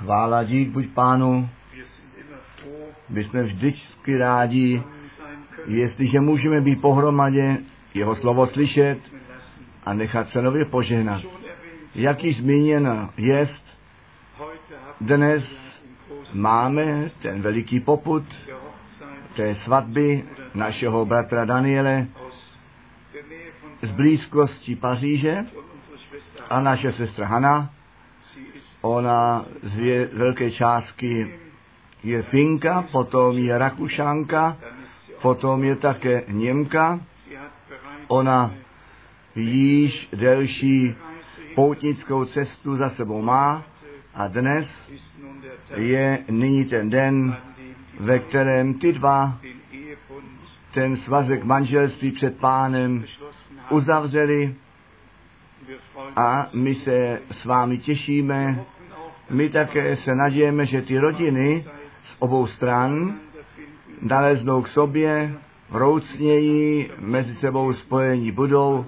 Chvála dík buď pánu, my jsme vždycky rádi, jestliže můžeme být pohromadě, jeho slovo slyšet a nechat se nově požehnat. Jak již zmíněno jest, dnes máme ten veliký poput té svatby našeho bratra Daniele z blízkosti Paříže a naše sestra ist ona z velké částky je Finka, potom je Rakušanka, potom je také Němka, ona již delší poutnickou cestu za sebou má a dnes je nyní ten den, ve kterém ty dva ten svazek manželství před pánem uzavřeli a my se s vámi těšíme. My také se nadějeme, že ty rodiny z obou stran naleznou k sobě, vroucněji, mezi sebou spojení budou.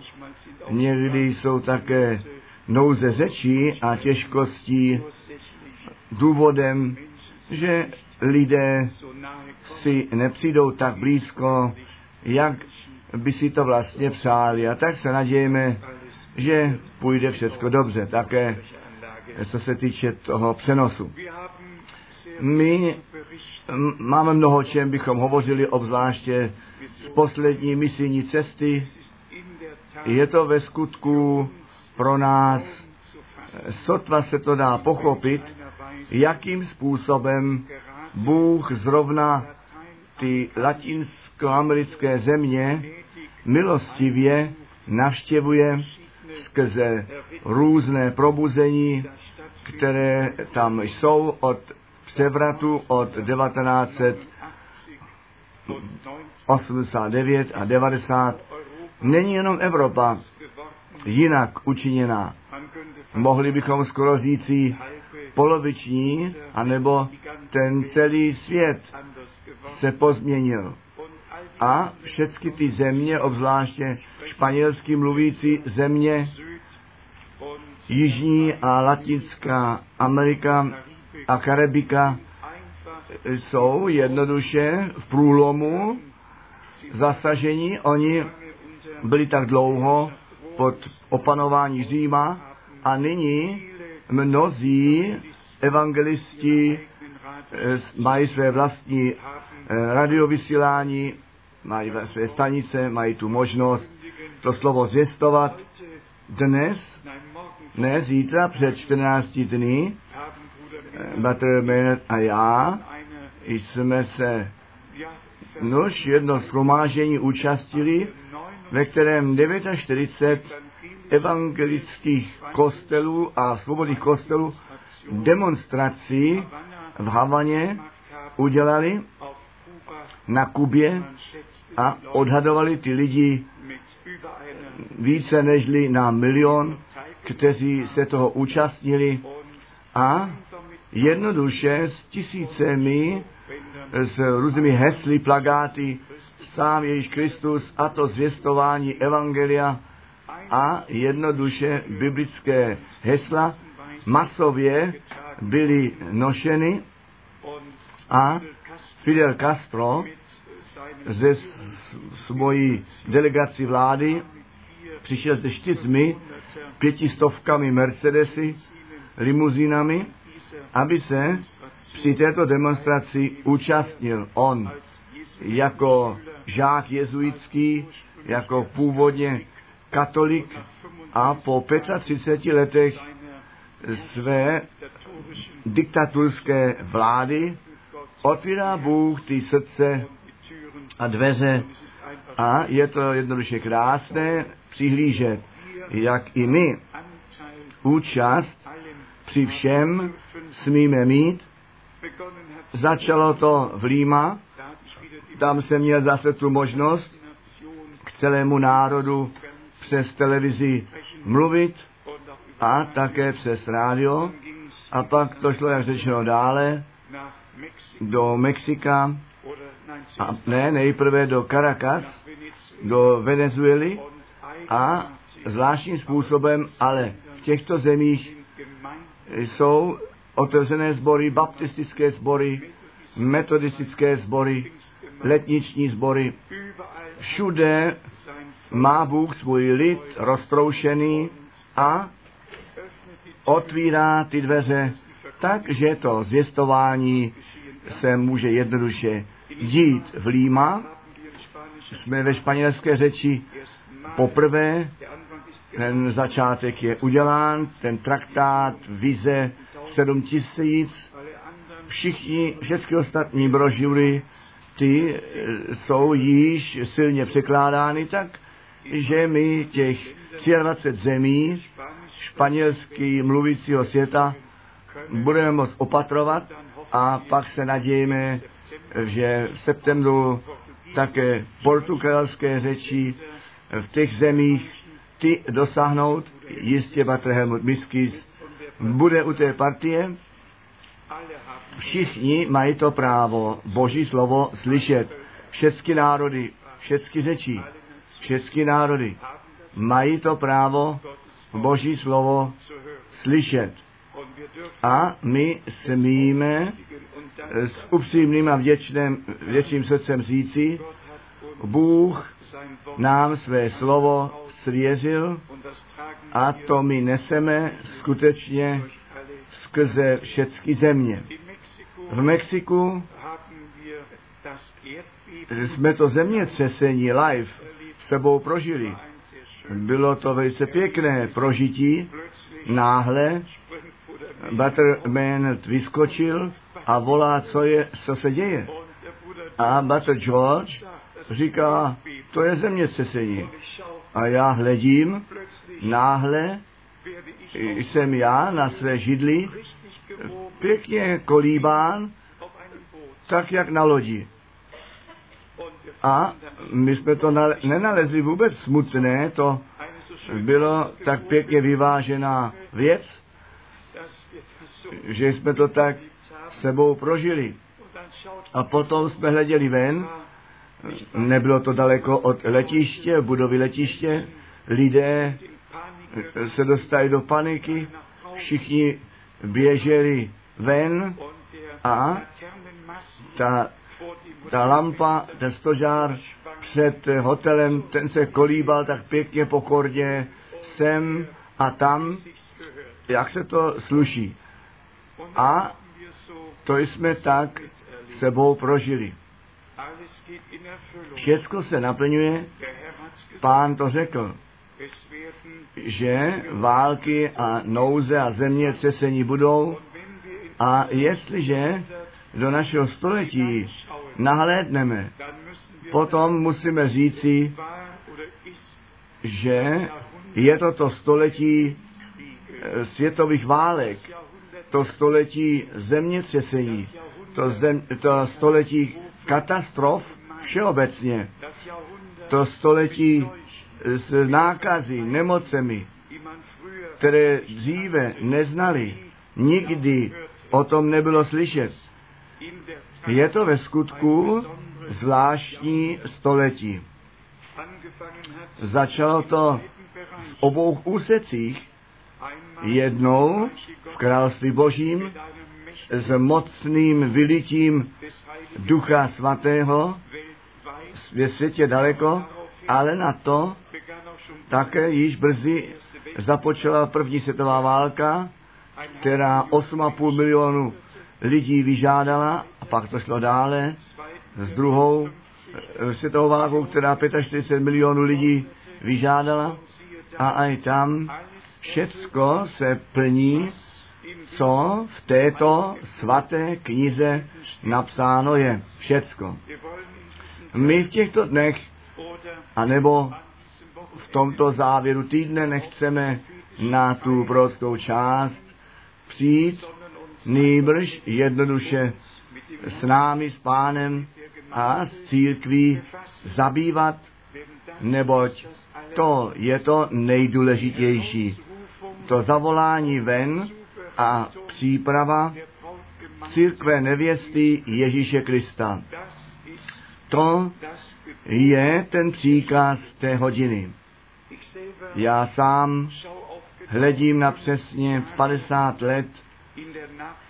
Někdy jsou také nouze řečí a těžkostí důvodem, že lidé si nepřijdou tak blízko, jak by si to vlastně přáli. A tak se nadějeme, že půjde všechno dobře, také. Co se týče toho přenosu. My máme mnoho o čem bychom hovořili, obzvláště z poslední misijní cesty. Je to ve skutku pro nás, sotva se to dá pochopit, jakým způsobem Bůh zrovna ty latinskoamerické země milostivě navštěvuje skrze různé probuzení, které tam jsou od převratu od 1989 und 90 a 90. Europa Není jenom Evropa jinak učiněná. Mohli bychom skoro říci poloviční, anebo ten celý svět se pozměnil. A všechny ty země, obzvláště španělsky mluvící země, Jižní a Latinská Amerika a Karibika jsou jednoduše v průlomu zasažení. Oni byli tak dlouho pod opanování Říma a nyní mnozí evangelisti eh, mají své vlastní eh, radiovysílání, mají své stanice, mají tu možnost to slovo zvěstovat. Dnes, ne zítra, před 14 dny, Bratr Bennett a já jsme se nož jedno schromážení účastili, ve kterém 49 evangelických kostelů a svobodných kostelů demonstrací v Havaně udělali na Kubě a odhadovali ty lidi více nežli na milion, kteří se toho účastnili a jednoduše s tisícemi s různými hesly, plagáty, sám Ježíš Kristus a to zvěstování Evangelia a jednoduše biblické hesla masově byly nošeny a Fidel Castro ze svojí delegací vlády přišel se čtyřmi pětistovkami Mercedesy, limuzínami, aby se při této demonstraci účastnil on jako žák jezuitský, jako původně katolik a po 35 letech své diktaturské vlády otvírá Bůh ty srdce. A dveře a je to jednoduše krásné přihlížet, jak i my účast při všem smíme mít. Začalo to v Líma, tam jsem měl zase tu možnost k celému národu přes televizi mluvit a také přes rádio. A pak to šlo, jak řečeno, dále do Mexika a ne, nejprve do Caracas, do Venezuely a zvláštním způsobem, ale v těchto zemích jsou otevřené sbory, baptistické sbory, metodistické sbory, letniční sbory. Všude má Bůh svůj lid roztroušený a otvírá ty dveře tak, že to zvěstování se může jednoduše dít v Líma. Jsme ve španělské řeči poprvé, ten začátek je udělán, ten traktát, vize, sedm tisíc, všichni, všechny ostatní brožury, ty eh, jsou již silně překládány tak, že my těch 23 zemí španělský mluvícího světa budeme moct opatrovat a pak se nadějeme, že v septembru také portugalské řeči v těch zemích ty dosáhnout, jistě Batr Helmut Miskis bude u té partie. Všichni mají to právo Boží slovo slyšet. Všechny národy, všechny řeči, všechny národy mají to právo Boží slovo slyšet. A my smíme s upřímným a vděčným, vděčným srdcem říci, Bůh nám své slovo svěřil a to my neseme skutečně skrze všechny země. V Mexiku jsme to zemětřesení live s sebou prožili. Bylo to velice pěkné prožití. Náhle Butterman vyskočil a volá, co, je, co se děje. A Butter George říká, to je zemětřesení. A já hledím, náhle jsem já na své židli pěkně kolíbán, tak jak na lodi. A my jsme to nale- nenalezli vůbec smutné, to bylo tak pěkně vyvážená věc, že jsme to tak sebou prožili. A potom jsme hleděli ven, nebylo to daleko od letiště, budovy letiště, lidé se dostali do paniky, všichni běželi ven. A ta, ta lampa, ten stožár před hotelem, ten se kolíbal tak pěkně pokorně sem a tam, jak se to sluší. A to jsme tak sebou prožili. Všecko se naplňuje, pán to řekl, že války a nouze a země třesení budou a jestliže do našeho století nahlédneme, potom musíme říci, že je to to století eh, světových válek, to století zemětřesení, to, zem, to století katastrof všeobecně, to století s nákazy, nemocemi, které dříve neznali, nikdy o tom nebylo slyšet. Je to ve skutku zvláštní století. Začalo to v obou úsecích, jednou v království božím s mocným vylitím Ducha Svatého ve světě daleko, ale na to také již brzy započala první světová válka, která 8,5 milionu lidí vyžádala a pak to šlo dále s druhou světovou válkou, která 45 milionů lidí vyžádala a i tam všecko se plní, co v této svaté knize napsáno je. Všecko. My v těchto dnech, anebo v tomto závěru týdne nechceme na tu prostou část přijít, nýbrž jednoduše s námi, s pánem a s církví zabývat, neboť to je to nejdůležitější. To zavolání ven a příprava církve nevěsty Ježíše Krista. To je ten příkaz té hodiny. Já sám hledím na přesně 50 let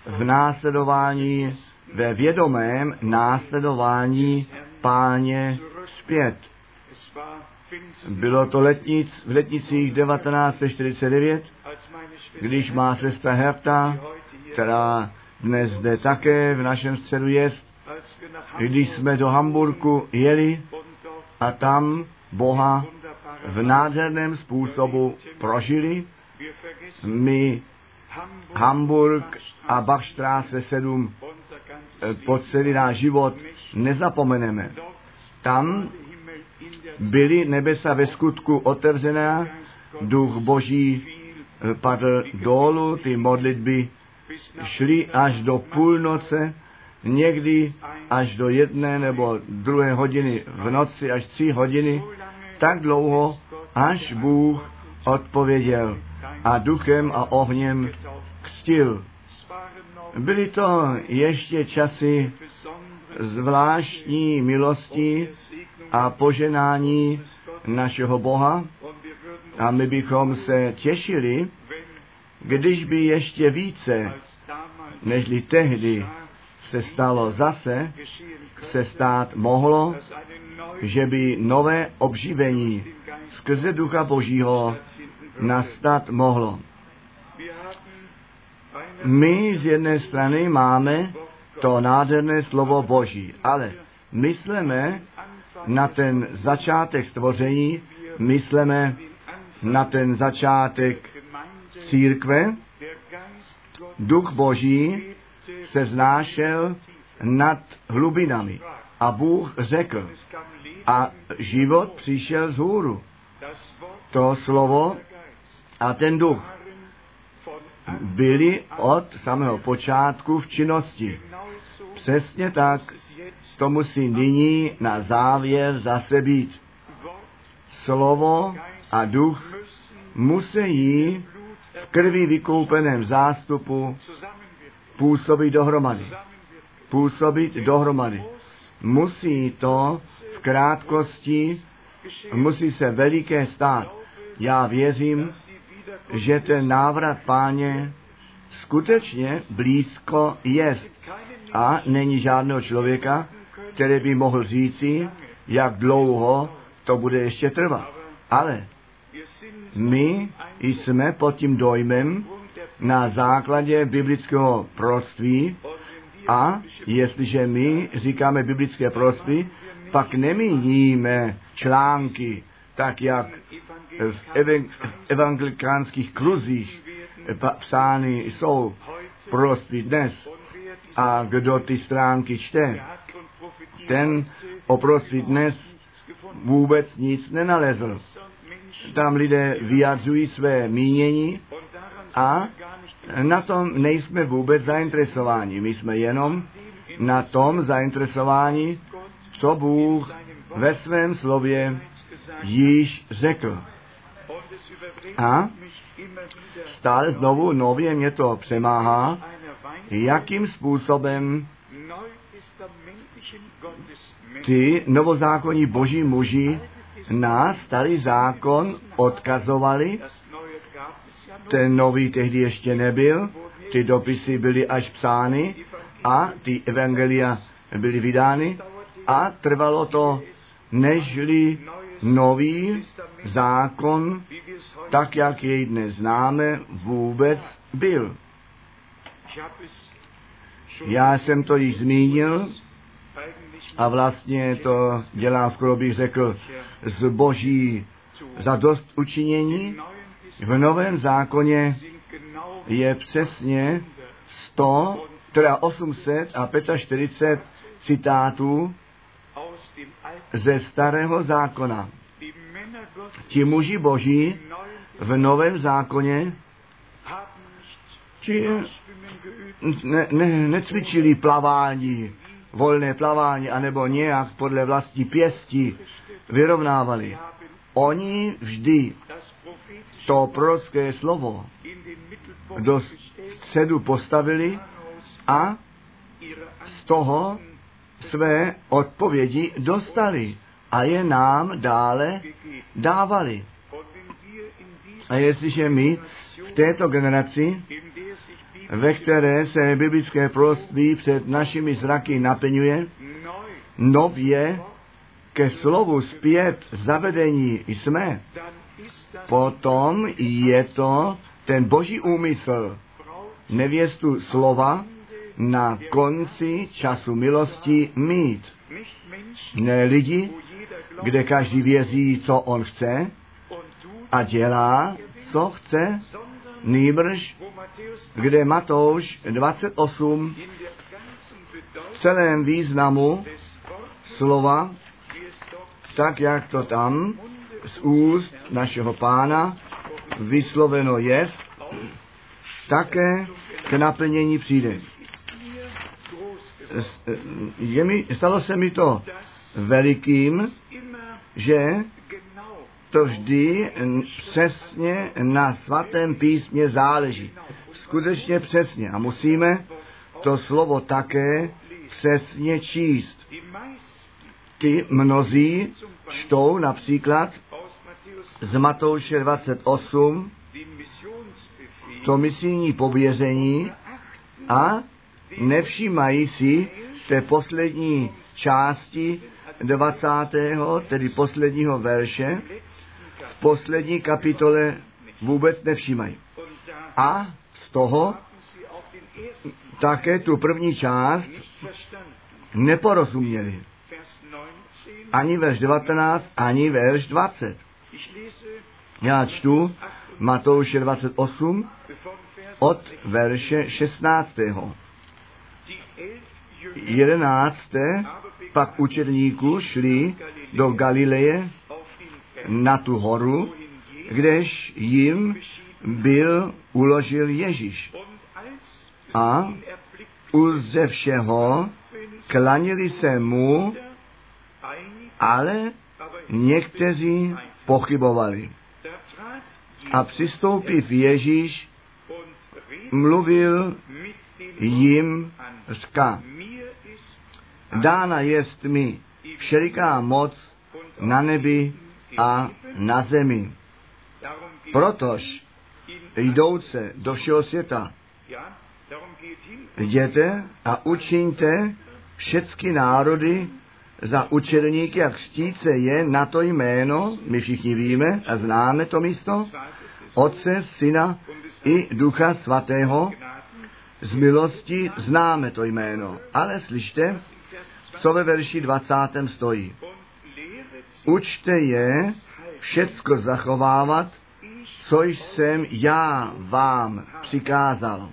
v následování, ve vědomém následování páně zpět. Bylo to letnic, v letnicích 1949, als meine Schwester, když má sestra Herta, která dnes zde také v našem středu je, když jsme do Hamburgu jeli a tam Boha v nádherném způsobu prožili, my Hamburg, a Bachstraße 7 unser eh, po celý náš život nezapomeneme. Tam byly nebesa ve skutku otevřená, duch boží eh, padl dolů, ty modlitby šly až do půlnoce, někdy až do jedné nebo druhé hodiny v noci, až tři hodiny, tak dlouho, až Bůh odpověděl a duchem a ohněm křtil. Byly to ještě časy zvláštní milosti a poženání našeho Boha a my bychom se těšili, když by ještě více, nežli tehdy se stalo zase, se stát mohlo, že by nové obživení skrze Ducha Božího nastat mohlo. My z jedné strany máme to nádherné slovo Boží, ale myslíme na ten začátek stvoření, myslíme na ten začátek církve, duch Boží se znášel nad hlubinami. A Bůh řekl, a život přišel z hůru. To slovo a ten duch byli od samého počátku v činnosti. Přesně tak to musí nyní na závěr zase být. Slovo a duch musí v krví vykoupeném zástupu působit dohromady. Působit dohromady. Musí to v krátkosti, musí se veliké stát. Já věřím, že ten návrat páně skutečně blízko je. A není žádného člověka, který by mohl říci, jak dlouho to bude ještě trvat. Ale my jsme pod tím dojmem na základě biblického proství a jestliže my říkáme biblické proství, pak nemíníme články, tak jak v evan- v evangelikánských kruzích psány jsou proství dnes. A kdo ty stránky čte, ten o proství dnes vůbec nic nenalezl. Tam lidé vyjadřují své mínění a na tom nejsme vůbec zainteresováni. My jsme jenom na tom zainteresováni, co Bůh ve svém slově již řekl. A stále znovu nově mě to přemáhá, jakým způsobem ty novozákonní boží muži na starý zákon odkazovali, ten nový tehdy ještě nebyl, ty dopisy byly až psány a ty evangelia byly vydány. A trvalo to, nežli nový zákon, tak jak jej dnes známe, vůbec byl. Já jsem to již zmínil a vlastně to dělám, skoro bych řekl, z boží za dost učinění. V Novém zákoně je přesně 100, teda 800 a 45 citátů ze starého zákona. Ti muži boží v Novém zákoně či ne, ne, necvičili plavání, volné plavání, anebo nějak podle vlastní pěsti vyrovnávali. Oni vždy to prorocké slovo do středu postavili a z toho své odpovědi dostali a je nám dále dávali. A jestliže my v této generaci, ve které se biblické proství před našimi zraky naplňuje, nově ke slovu zpět zavedení jsme, potom je to ten boží úmysl nevěstu slova na konci času milosti mít. Ne lidi, kde každý věří, co on chce a dělá, co chce, nýbrž, kde Matouš 28 in der ganzen v celém významu slova, tak jak to tam z úst našeho pána vysloveno je, také k naplnění přijde. Je mi, stalo se mi to velikým, že to vždy přesně na svatém písmě záleží. Skutečně přesně. A musíme to slovo také přesně číst. Ty mnozí čtou například z Matouše 28 den Missionsbefehl to misijní pověření a nevšímají si té poslední části 20. tedy posledního verše, poslední kapitole vůbec nevšímají. A z toho také tu první část neporozuměli. Vers 19, Ani verš 19, ani verš 20. ich lese Já čtu Matouše 28 von Vers od verše 16. die elf Jünger 11. aber Pak učedníků šli do Galileje na tu horu, kdež jim byl uložil Ježíš. A ihn erblickt, u ze všeho klanili se mu, ale někteří pochybovali. A Jesus přistoupив Ježíš, mluvil jim, ist dána jest mi všeliká moc na nebi a na zemi. Protož jdouce do všeho světa, jděte a učiňte všechny národy za učedníky a křtíce je na to jméno, my všichni víme a známe to místo, Otce, Syna i Ducha Svatého, z milosti známe to jméno. Ale slyšte, in Vers 20 co ve verši 20. stojí. Učte je všecko zachovávat, co jsem já vám přikázal.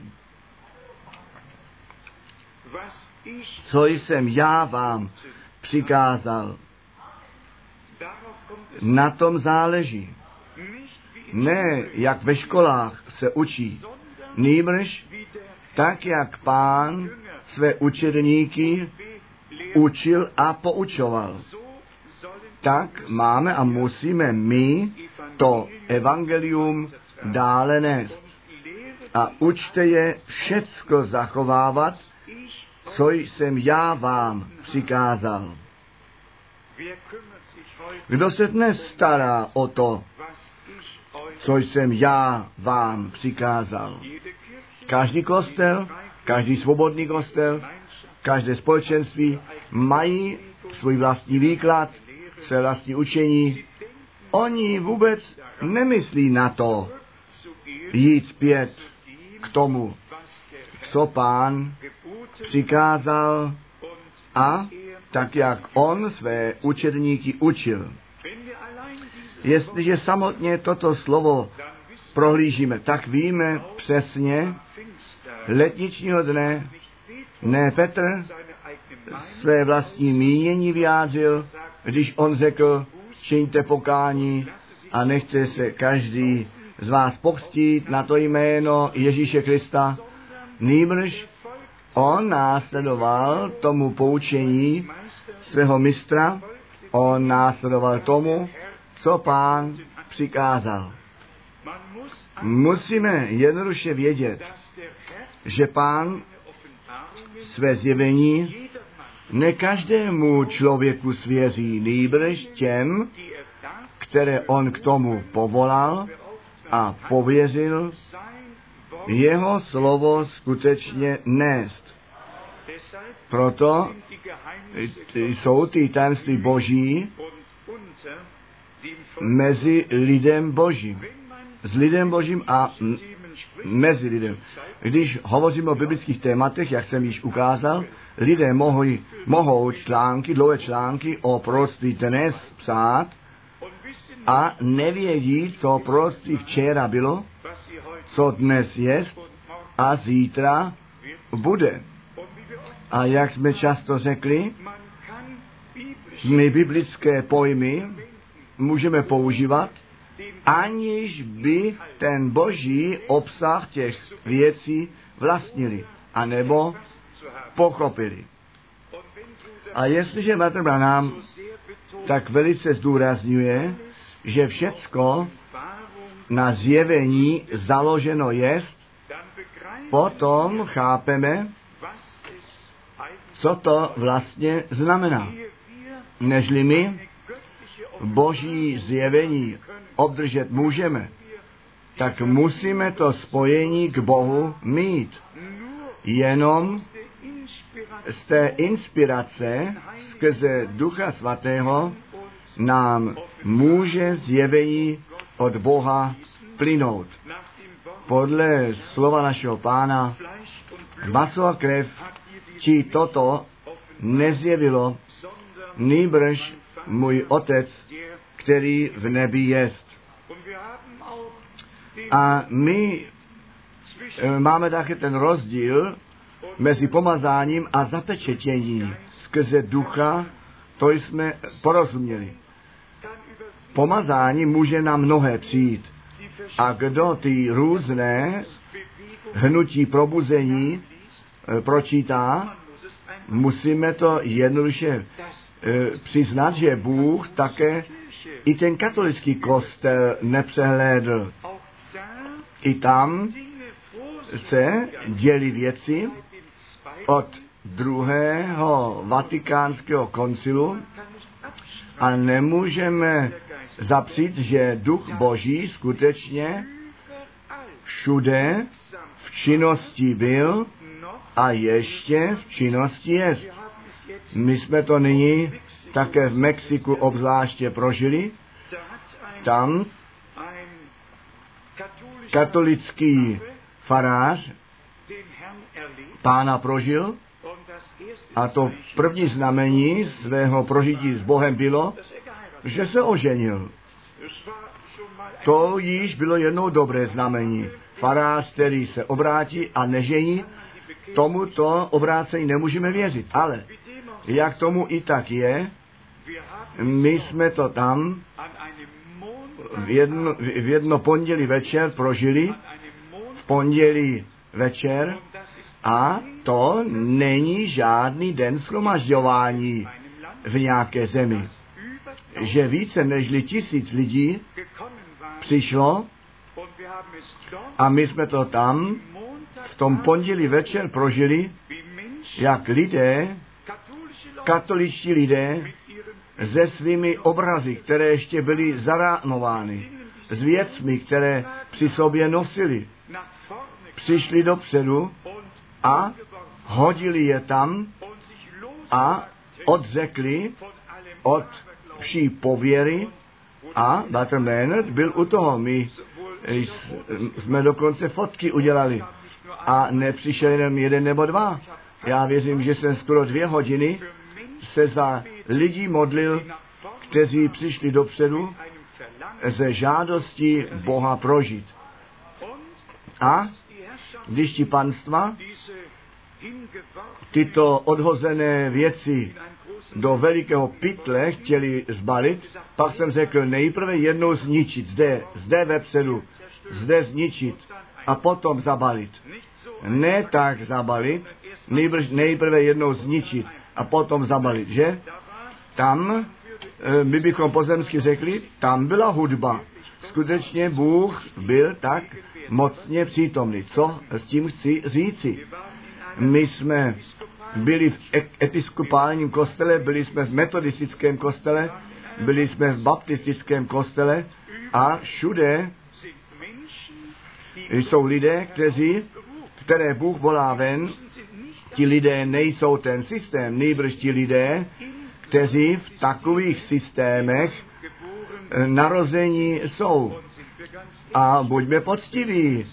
Co jsem já vám přikázal. Na tom záleží. Ne, jak ve školách se učí, nýbrž tak, jak pán své učedníky učil a poučoval. Tak máme a musíme my to evangelium dále nést. A učte je všecko zachovávat, co jsem já vám přikázal. Kdo se dnes stará o to, co jsem já vám přikázal? Každý kostel, každý svobodný kostel, každé společenství mají svůj vlastní výklad, své vlastní učení. Oni vůbec nemyslí na to jít zpět k tomu, co pán přikázal a tak, jak on své učedníky učil. Jestliže samotně toto slovo prohlížíme, tak víme přesně letničního dne, ne Petr své vlastní mínění vyjádřil, když on řekl, čiňte pokání a nechte se každý z vás pokstít na to jméno Ježíše Krista. Nýbrž on následoval tomu poučení svého mistra, on následoval tomu, co pán přikázal. Musíme jednoduše vědět, že pán své zjevení ne každému člověku svěří, nýbrž těm, er které on k tomu povolal a pověřil jeho slovo skutečně nést. Proto jsou ty tajemství boží mezi lidem božím. S lidem božím a mezi lidem. Když hovoříme o biblických tématech, jak jsem již ukázal, lidé mohou, mohou články, dlouhé články o proroctví dnes psát a nevědí, co proroctví včera bylo, co dnes je a zítra bude. A jak jsme často řekli, my biblické pojmy můžeme používat, aniž by ten boží obsah těch věcí vlastnili, anebo. Pochopili. A jestliže sehr betont, tak velice zdůrazňuje, že všecko na zjevení založeno jest, potom chápeme, co to vlastně znamená. Nežli my boží zjevení obdržet můžeme, tak musíme to spojení k Bohu mít. Jenom z té inspirace skrze Ducha Svatého nám může zjevení od Boha plynout. Podle slova našeho pána, maso a krev ti toto nezjevilo, nýbrž můj otec, který v nebi jest. A my eh, máme také ten rozdíl mezi pomazáním a zapečetěním skrze ducha, to jsme porozuměli. Pomazání může na mnohé přijít. A kdo ty různé hnutí probuzení eh, pročítá, musíme to jednoduše eh, přiznat, že Bůh také i ten katolický kostel nepřehlédl. I tam se děli věci od druhého vatikánského koncilu a nemůžeme zapřít, že duch boží skutečně všude v činnosti byl a ještě v činnosti je. My jsme to nyní také v Mexiku obzvláště prožili. Tam katolický farář pána prožil a to první znamení svého prožití s Bohem bylo, že se oženil. To již bylo jednou dobré znamení. Farář, který se obrátí a nežení, tomuto obrácení nemůžeme věřit. Ale jak tomu i tak je, my jsme to tam v jedno, v jedno pondělí večer prožili, Montag pondělí večer, a to není žádný den Land v nějaké zemi. Že více než tisíc lidí přišlo a my jsme to tam v tom pondělí večer prožili, jak lidé, katoličtí lidé, se svými obrazy, které ještě byly zarámovány, s věcmi, které při sobě nosili, přišli dopředu a hodili je tam a odřekli od vší pověry a Walter Maynard byl u toho. My jsme dokonce fotky udělali a nepřišel jenom jeden nebo dva. Já věřím, že jsem skoro dvě hodiny se za lidi modlil, kteří přišli dopředu ze žádostí Boha prožít. A die Herrschaft když ti panstva tyto odhozené věci do velikého pytle chtěli zbalit, pak jsem řekl nejprve jednou zničit, zde, zde vepředu, zde zničit a potom zabalit. Ne tak zabalit, nejbrž, nejprve jednou zničit a potom zabalit, že? Tam, eh, my bychom pozemsky řekli, tam byla hudba. Skutečně Bůh byl tak mocně přítomný. Co s tím chci říci? My jsme byli v episkopálním kostele, byli jsme v metodistickém kostele, byli jsme v baptistickém kostele a všude jsou lidé, kteří, které Bůh volá ven, ti lidé nejsou ten systém, nejbrž ti lidé, kteří v takových systémech eh, narození jsou. A buďme poctiví,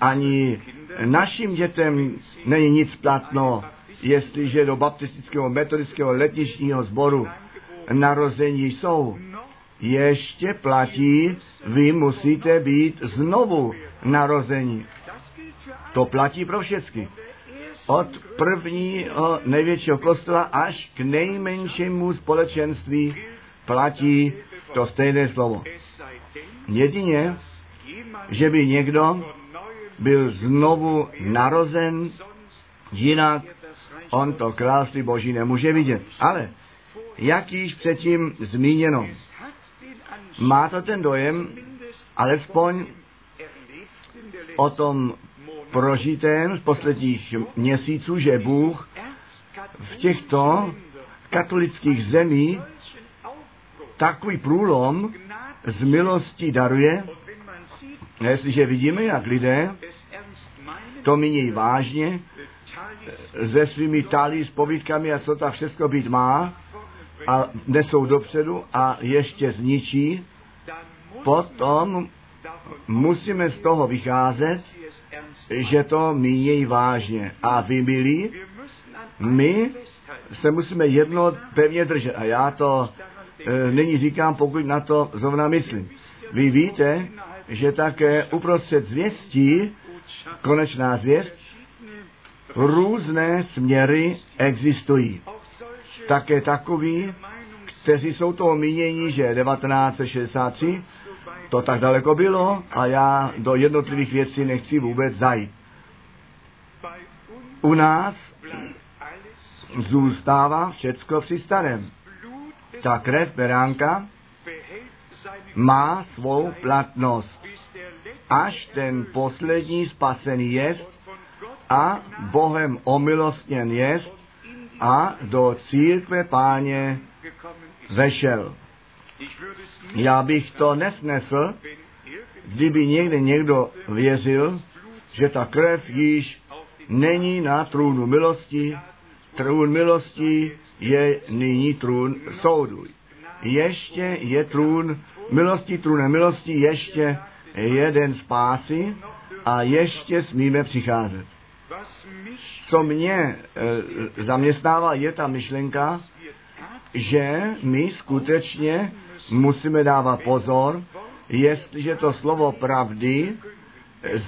ani našim dětem není nic platno, jestliže do baptistického metodického letničního sboru narození jsou. Ještě platí, vy musíte být znovu narození. To platí pro všechny. Od prvního největšího kostela až k nejmenšímu společenství platí to stejné slovo. Jedině, že by někdo byl znovu narozen, jinak on to království Boží nemůže vidět. Ale, jak již předtím zmíněno, má to ten dojem, alespoň o tom prožitém z posledních měsíců, že Bůh v těchto katolických zemích takový průlom z milostí daruje, a jestliže vidíme, jak lidé to míní vážně, se svými talí, s povídkami a co ta všechno být má, a nesou dopředu a ještě zničí, potom musíme z toho vycházet, že to mínějí vážně. A vy, milí, my se musíme jedno pevně držet. A já to nyní říkám, pokud na to zrovna myslím. Vy víte, že také uprostřed zvěstí, konečná zvěst, různé směry existují. Také takový, kteří jsou toho mínění, že 1963 to tak daleko bylo a já do jednotlivých věcí nechci vůbec zajít. U nás zůstává všecko při starém. Ta krev beránka má svou platnost, až ten poslední spasený jest a Bohem omilostněn jest a do církve páně vešel. Já bych to nesnesl, kdyby někde někdo věřil, že ta krev již není na trůnu milosti, trůn milosti je nyní trůn soudu. Ještě je trůn milosti, trůn milosti, ještě jeden spásy a ještě smíme přicházet. Co mě e, zaměstnává, je ta myšlenka, že my skutečně musíme dávat pozor, jestliže to slovo pravdy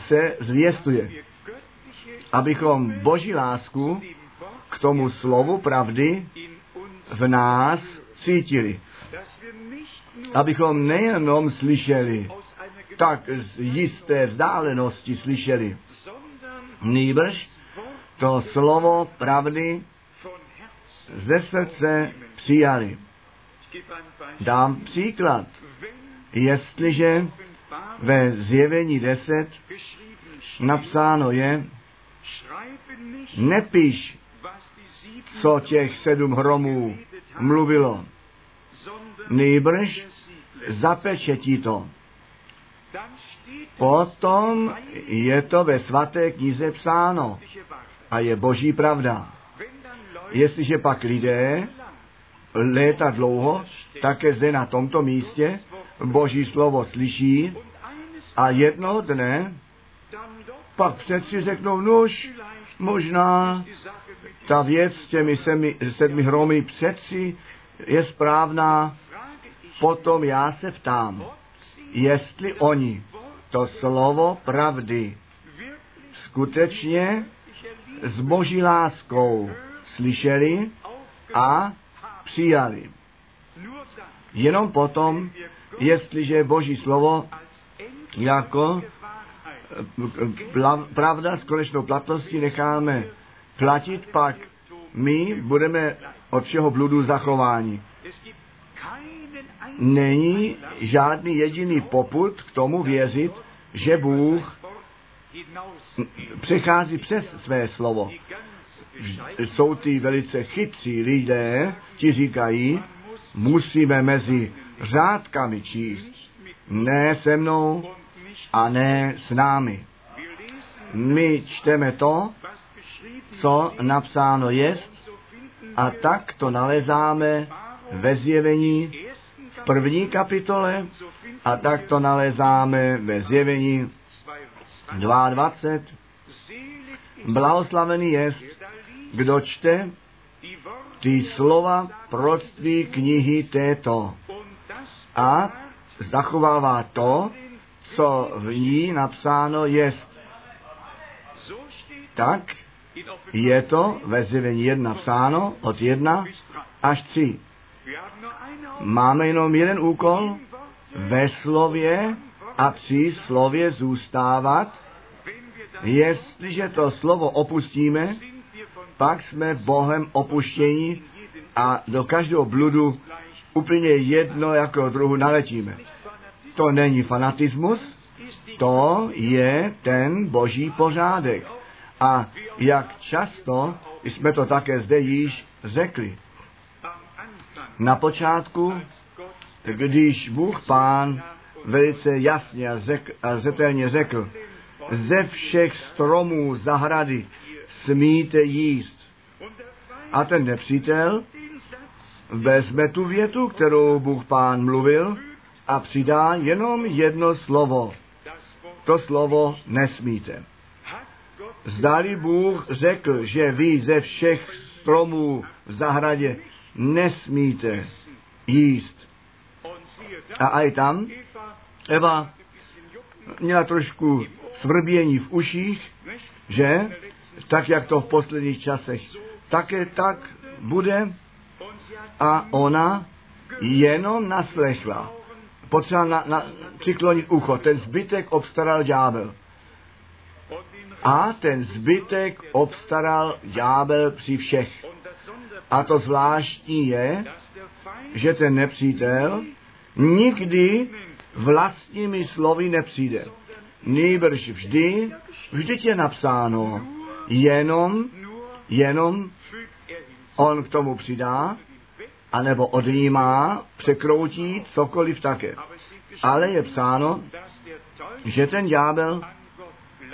se zvěstuje. Abychom boží lásku k tomu slovu pravdy v nás cítili. Abychom nejenom slyšeli, tak z jisté vzdálenosti slyšeli, nýbrž to slovo pravdy ze srdce přijali. Dám příklad. Jestliže ve zjevení 10 napsáno je, nepiš, co těch sedm hromů mluvilo, nejbrž zapečetí to. Potom je to ve svaté knize psáno a je boží pravda. Jestliže pak lidé léta dlouho, také zde na tomto místě Boží slovo slyší a jednoho dne pak přeci řeknou, nuž, možná ta věc s těmi semi, sedmi hromy přeci je správná, potom já se ptám, jestli oni to slovo pravdy skutečně s boží láskou slyšeli a přijali. Jenom potom, jestliže Boží slovo jako eh, pravda s konečnou platností necháme platit, pak my budeme od všeho bludu zachováni. Není žádný jediný poput k tomu věřit, že Bůh přechází přes své slovo jsou ty velice chytří lidé, ti říkají, musíme mezi řádkami číst. Ne se mnou a ne s námi. My čteme to, co napsáno jest, a tak to nalezáme ve zjevení v první kapitole a tak to nalezáme ve zjevení 22. 22. Selig ist, Blahoslavený jest, kdo čte ty slova proroctví knihy této a zachovává to, co v ní napsáno jest. Tak je to ve zjevení 1 psáno od 1 bis 3. až 3. Wir haben nur eine Aufgabe. Máme jenom jeden úkol, ve slově a při slově zůstávat. Jestliže to slovo opustíme, pak jsme Bohem opuštěni jeden a do každého bludu úplně jedno jako druhu naletíme. To není fanatismus, to je ten boží pořádek. A jak často jsme to také zde již řekli. Na počátku, když Bůh Pán velice jasně a, řek, a zetelně řekl, ze všech stromů zahrady smíte jíst. A ten nepřítel vezme tu větu, kterou Bůh Pán mluvil a přidá jenom jedno slovo. To slovo nesmíte. Zdali Bůh řekl, že vy ze všech stromů v zahradě nesmíte jíst. A aj tam Eva měla trošku svrbění v uších, že tak, jak to v posledních časech také tak bude a ona jenom naslechla. Potřeba na, na, přiklonit ucho. Ten zbytek obstaral ďábel. A ten zbytek obstaral ďábel při všech. A to zvláštní je, že ten nepřítel nikdy vlastními slovy nepřijde. Nýbrž vždy, vždyť je napsáno, jenom, jenom on k tomu přidá, anebo odnímá, překroutí cokoliv také. Ale je psáno, že ten ďábel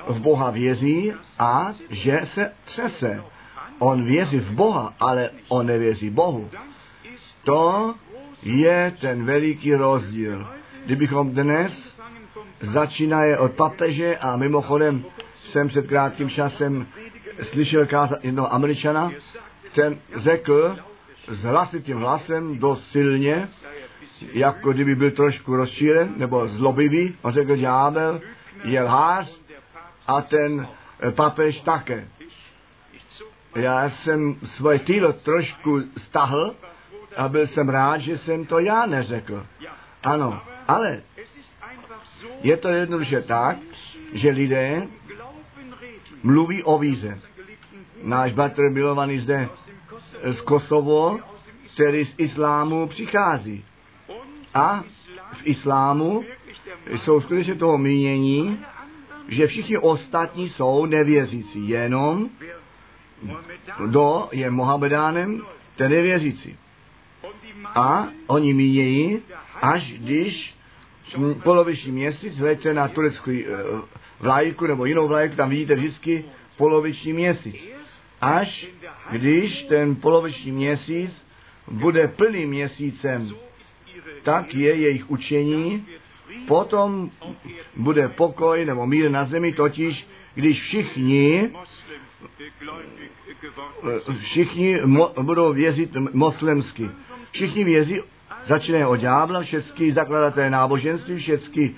v. Boha věří a že se třese. On věří v Boha, ale on nevěří Bohu. To je ten veliký rozdíl. Kdybychom dnes začínaje od papeže a mimochodem jsem před krátkým časem slyšel kázat jednoho američana, ten řekl s hlasitým hlasem dost silně, jako kdyby byl trošku rozčílen nebo zlobivý, on řekl, ďábel je lhář. A ten eh, papež také. Já jsem svoje týlo trošku stahl a byl jsem rád, že jsem to já neřekl. Ano, ale je to jednoduše tak, že lidé mluví o víze. Náš bratr milovaný zde Kosovo, z Kosovo, který z islámu přichází. A v islámu jsou skutečně toho mínění, že všichni ostatní jsou nevěřící. Jenom kdo je Mohamedánem, ten je věřící. A oni mínějí, až když poloviční měsíc vlečte na tureckou eh, vlajku nebo jinou vlajku, tam vidíte vždycky poloviční měsíc. Až když ten poloviční měsíc bude plným měsícem, tak je jejich učení, potom bude pokoj nebo mír na zemi, totiž když všichni všichni mo, budou věřit moslemsky. Všichni věří, začínají od ďábla, všechny zakladatelé náboženství, všechny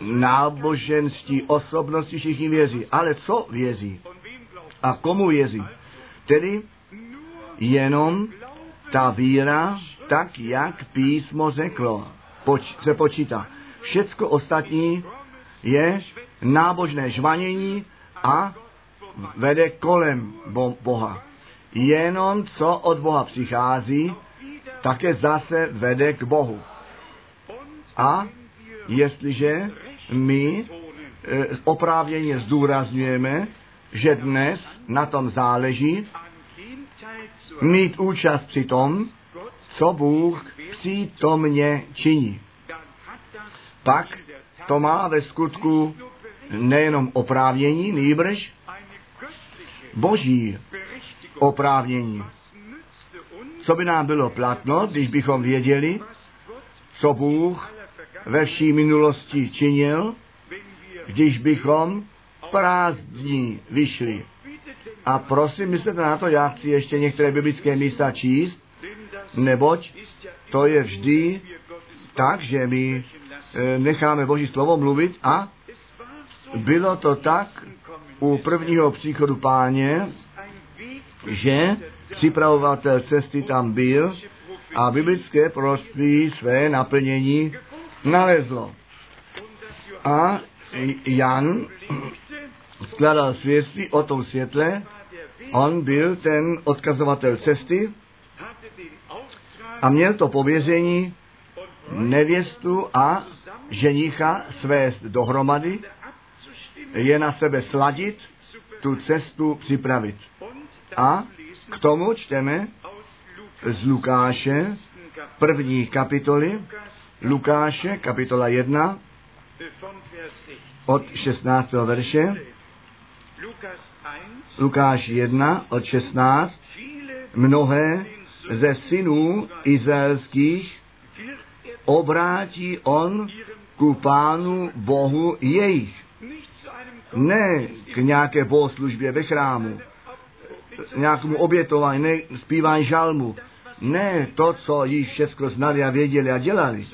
náboženství osobnosti, všichni věří. Ale co věří? A komu věří? Tedy jenom ta víra, tak jak písmo řeklo, poč, se počítá. Všecko ostatní je nábožné žvanění a vede kolem Bo- Boha. Jenom co od Boha přichází, také zase vede k Bohu. A jestliže my e, oprávněně zdůrazňujeme, že dnes na tom záleží mít účast při tom, co Bůh přítomně činí. Pak to má ve skutku nejenom oprávnění, nýbrž boží oprávnění. Co by nám bylo platno, když bychom věděli, co Bůh ve vší minulosti činil, když bychom prázdní vyšli. A prosím, myslete na to, já chci ještě některé biblické místa číst, neboť to je vždy tak, že my necháme Boží slovo mluvit a bylo to tak u prvního příchodu páně, že připravovatel cesty tam byl a biblické proroctví své naplnění nalezlo. A Jan skladal svědectví o tom světle, on byl ten odkazovatel cesty a měl to pověření nevěstu a ženicha svést dohromady, je na sebe sladit, tu cestu připravit. A k tomu čteme z Lukáše, první kapitoly, Lukáše, kapitola 1, äh, von Vers 16. od 16. verše, Lukas 1, Lukáš 1, od 16, viele mnohé ze synů izraelských obrátí on ku pánu Bohu jejich. Ne k nějaké bohoslužbě ve chrámu, nějakému obětování, ne zpívání žalmu. Ne to, co již všechno znali a věděli a dělali.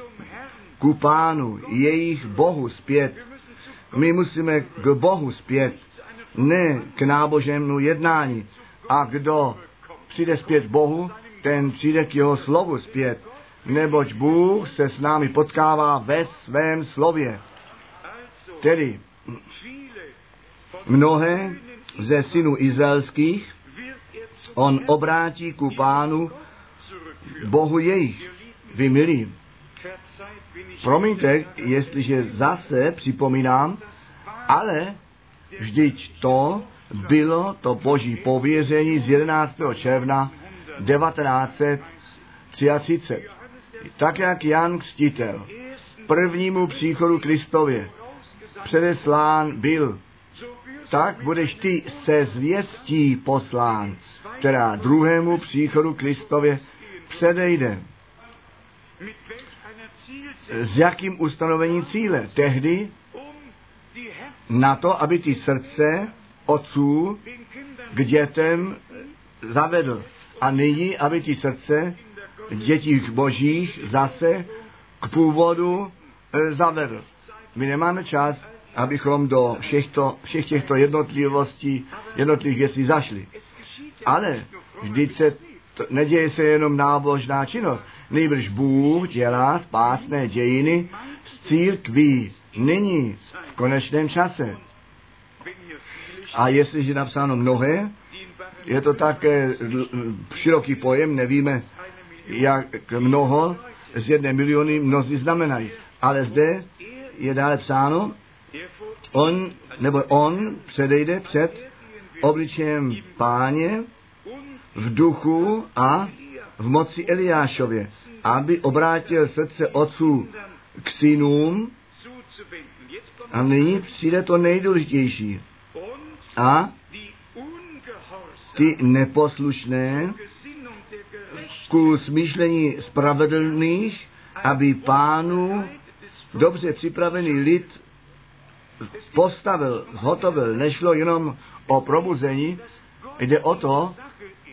Ku pánu, jejich Bohu zpět. My musíme k Bohu zpět, ne k náboženému jednání. A kdo přijde zpět Bohu, ten přijde k jeho slovu zpět. Neboť Bůh se s námi potkává ve svém slově. Tedy mnohé ze synů izraelských on obrátí ku pánu. Bohu jejich. Vy milí, promiňte, jestliže zase připomínám, ale vždyť to bylo to boží pověření z 11. června 1933. Tak jak Jan Kstitel prvnímu příchodu Kristově předeslán byl, tak budeš ty se zvěstí poslán, která druhému příchodu Kristově předejde. S jakým ustanovením cíle? Tehdy na to, aby ty srdce otců k dětem zavedl. A nyní, aby ty srdce dětí božích zase k původu e, zavedl. My nemáme čas, abychom do všech, to, všech těchto jednotlivostí, jednotlivých věcí zašli. Ale vždyť se to, neděje se jenom nábožná činnost. Nejbrž Bůh dělá spásné dějiny z církví nyní, v konečném čase. A jestliže je napsáno mnohé, je to také široký pojem, nevíme, jak mnoho z jedné miliony mnozí znamenají. Ale zde je dále psáno, on, nebo on předejde před obličejem páně v duchu a v moci Eliášově, aby obrátil srdce otců k synům a nyní přijde to nejdůležitější. A ty neposlušné ku smýšlení spravedlných, aby pánu dobře připravený lid postavil, zhotovil. Nešlo jenom o probuzení, jde o to,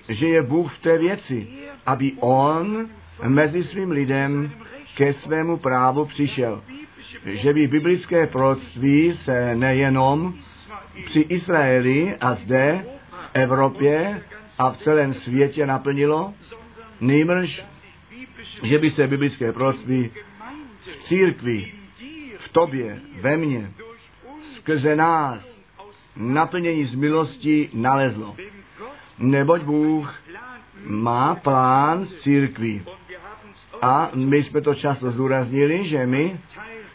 že je Bůh v té věci, aby on mezi svým lidem ke svému právu přišel. Že by biblické proroctví se nejenom při Izraeli a zde v Evropě a v celém světě naplnilo, nýbrž, že by se biblické proroctví v církvi, v tobě, ve mně, skrze nás, naplnění z milosti nalezlo. Neboť Bůh má plán s církví. A my jsme to často zdůraznili, že my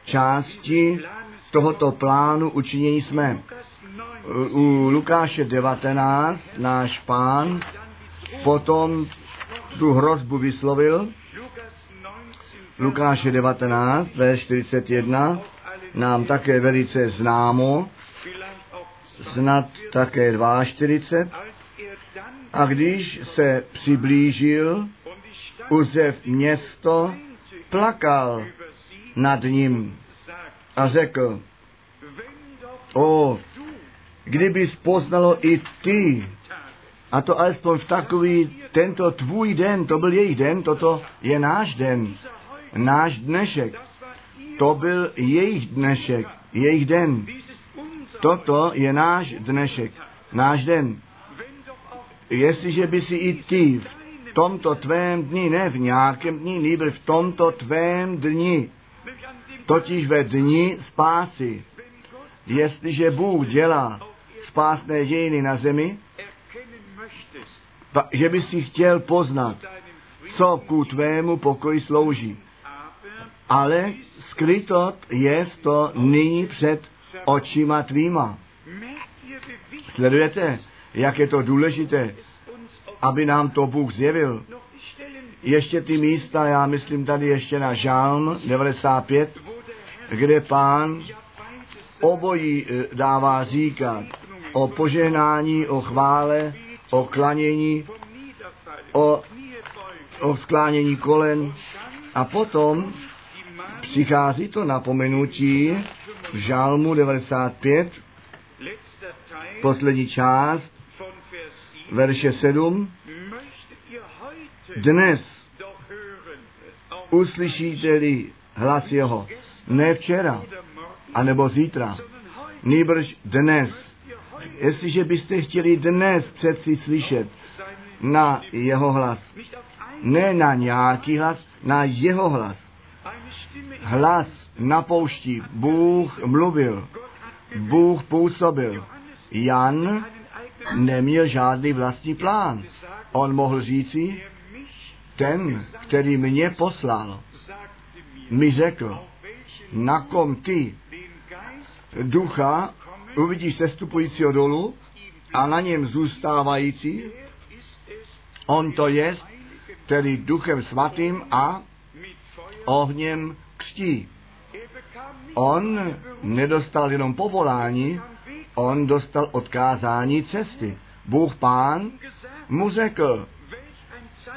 části tohoto plánu učinění jsme. U Lukáše 19 náš pán potom tu hrozbu vyslovil. Lukáše 19, verš 41. nám také velice známo, snad také 42. als er dann A když se přiblížil, Uzev město plakal nad ním a řekl, o, du kdybys poznalo i ty, a to alespoň v takový tento tvůj den, to byl jejich den, toto je náš den, náš dnešek, to byl jejich dnešek, jejich den. Toto je náš dnešek, náš den. Jestliže by si i ty v tomto tvém dni, ne v nějakém dni, nýbrž v tomto tvém dni, totiž ve dni spásy, jestliže Bůh dělá spásné dějiny na zemi, pa- že by si chtěl poznat, co ku tvému pokoji slouží. Ale skrytot je to nyní před očima tvýma. Sledujete, jak je to důležité, aby nám to Bůh zjevil. Ještě ty místa, já myslím tady ještě na Žálm 95, wo der Herr kde pán obojí eh, dává říkat o požehnání, o chvále, o klanění, o, o sklánění kolen a potom přichází to napomenutí v Žálmu 95, letzter Teil poslední část, von Vers 7. verše 7. Möchtet ihr heute Dnes uslyšíte-li hlas jeho, ne včera, anebo zítra, nýbrž dnes. Jestliže byste chtěli dnes přeci slyšet na jeho hlas, ne na nějaký hlas, na jeho hlas. Hlas na poušti. Bůh mluvil, Bůh působil. Jan neměl žádný vlastní plán. On mohl říci, ten, který mě poslal, mi řekl, na kom ty ducha uvidíš sestupujícího dolů a na něm zůstávající, on to je, který duchem svatým a ohněm křtí. On nedostal jenom povolání, on dostal odkázání cesty. Bůh pán mu řekl,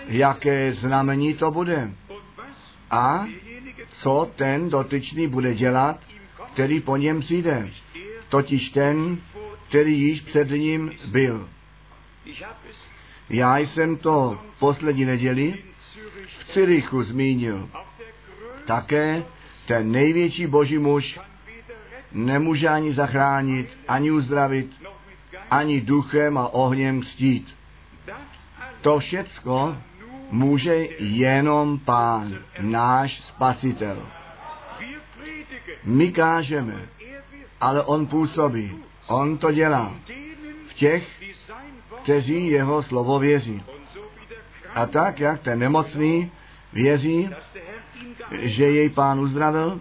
jaké znamení to bude a co ten dotyčný bude dělat, který po něm přijde. Totiž ten, který již před ním byl. Já jsem to poslední neděli v Cyrichu zmínil. Také ten největší boží muž nemůže ani zachránit, ani uzdravit, ani duchem a ohněm alles To všecko může jenom Pán, náš Spasitel. My kážeme, ale On působí. On to dělá v těch, kteří jeho slovo věří. A tak, jak ten nemocný věří, že jej Pán uzdravil,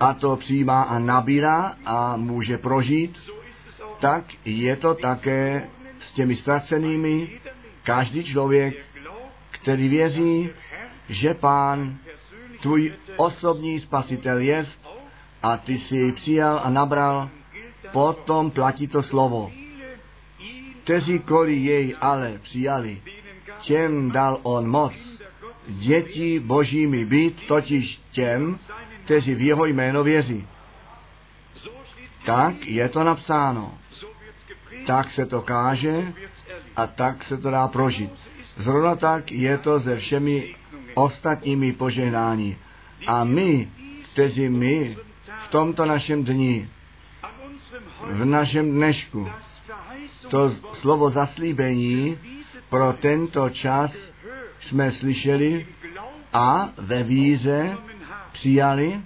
a to přijímá a nabírá a může prožít, tak je to také s těmi ztracenými. Každý člověk, který věří, že Pán tvůj osobní spasitel jest a ty si jej přijal a nabral, potom platí to slovo. viele ihn, Kteří koli jej ale přijali, těm dal on moc, děti božími být, totiž těm, kteří v jeho jméno věří. Tak je to napsáno, tak se to káže a tak se to dá prožit. Zrovna tak je to se všemi ostatními požehnání. A my, kteří my v tomto našem unserem v našem dnešku, to slovo zaslíbení pro tento čas jsme slyšeli a ve víře přijali.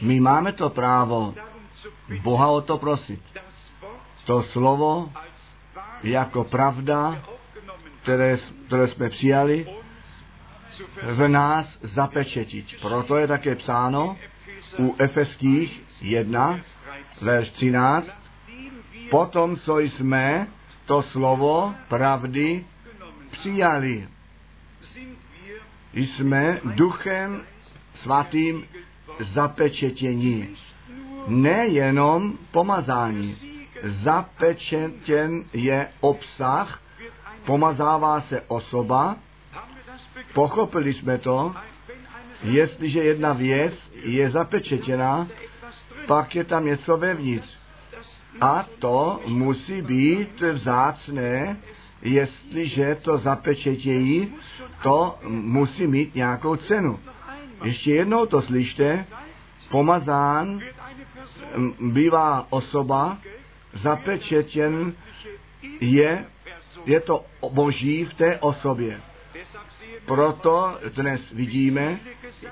My máme to právo Boha o to prosit. To slovo jako pravda, které, které jsme přijali, v nás zapečetit. Proto je také psáno u Efeských 1, verš 13, potom, co jsme to slovo pravdy přijali, jsme duchem svatým zapečetění. Nejenom pomazání. Zapečetěn je obsah, pomazává se osoba, pochopili jsme to, jestliže jedna věc je zapečetěna, pak je tam něco vevnitř. A to musí být vzácné, jestliže to zapečetějí, to musí mít nějakou cenu. Ještě jednou to slyšte, pomazán bývá osoba, zapečetěn je, je to boží v té osobě. Proto dnes vidíme,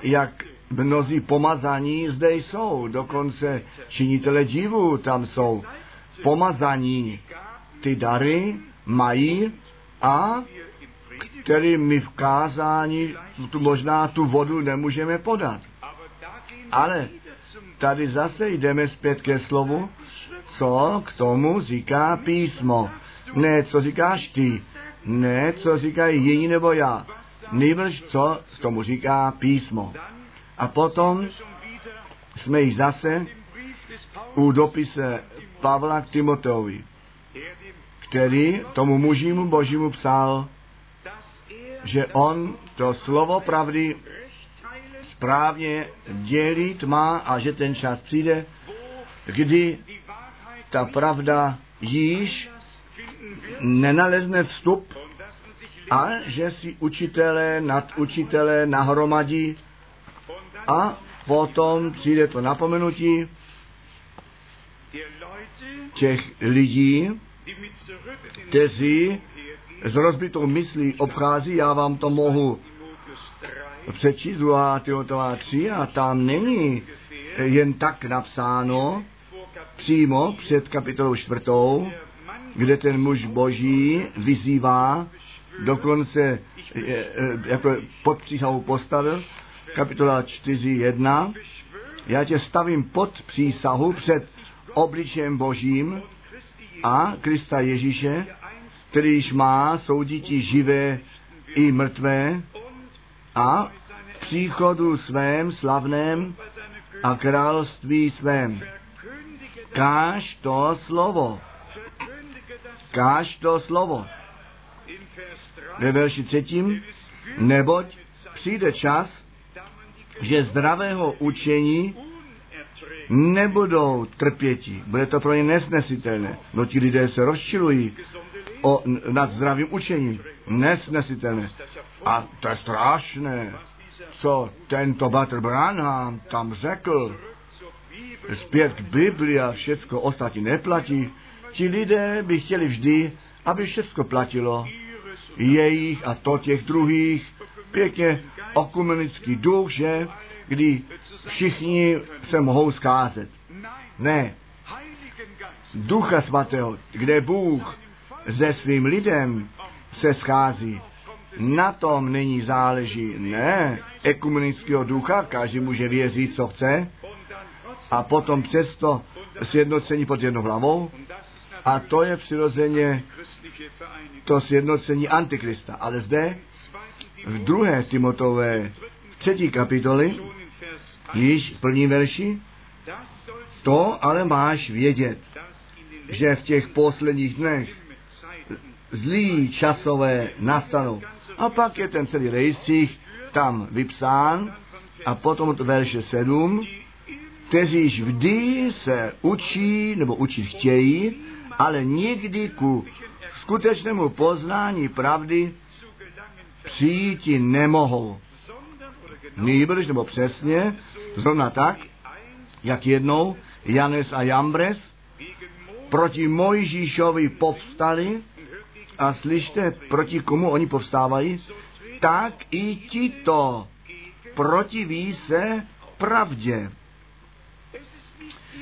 jak mnozí pomazaní zde jsou, dokonce činitele divů tam jsou. Pomazaní ty dary mají a který my v kázání tu, možná tu vodu nemůžeme podat. Ale tady zase jdeme zpět ke slovu, co k tomu říká písmo. Ne, co říkáš ty, ne, co říkají jiní nebo já. Nejbrž, co tomu říká písmo. A potom jsme již zase u dopise Pavla k Timoteovi, který tomu mužimu božímu psal, že on to slovo pravdy správně dělit má a že ten čas přijde, kdy ta pravda již nenalezne vstup a že si učitelé nad učitelé nahromadí a potom přijde to napomenutí těch lidí, kteří s rozbitou myslí obchází, já vám to mohu přečíst 2. Timoteova 3 a tam není jen tak napsáno přímo před kapitolou čtvrtou, kde ten muž boží vyzývá, dokonce jako pod přísahu postavil, kapitola 4.1, já tě stavím pod přísahu před obličem božím a Krista Ježíše, kterýž má souditi živé i mrtvé a v příchodu svém slavném a království svém. Káž to slovo. Káž to slovo. Ve verši třetím, neboť přijde čas, že zdravého učení nebudou trpěti. Bude to pro ně nesnesitelné. No ti lidé se rozčilují o, nad zdravým učením. Nesnesitelné. A to je strašné, co tento Bater Branham tam řekl. Zpět k Bibli a všecko ostatní neplatí. Ti lidé by chtěli vždy, aby všecko platilo. Jejich a to těch druhých. Pěkně okumenický duch, že? Kdy všichni se mohou skázet. Ne. Ducha svatého, kde Bůh se svým lidem se schází. Na tom není záleží. Ne. Ekumenického ducha, každý může věřit, co chce. A potom přesto sjednocení pod jednou hlavou. A to je přirozeně to sjednocení Antikrista. Ale zde v druhé Timotové třetí kapitoli, již v první verši, to ale máš vědět, že v těch posledních dnech zlý časové nastanou. A pak je ten celý rejstřík tam vypsán a potom od verše 7, kteříž vždy se učí nebo učit chtějí, ale nikdy ku skutečnému poznání pravdy přijít nemohou. Nýbrž, nebo přesně, zrovna tak, jak jednou Janes a Jambres proti Mojžíšovi povstali a slyšte, proti komu oni povstávají, tak i tito protiví se pravdě.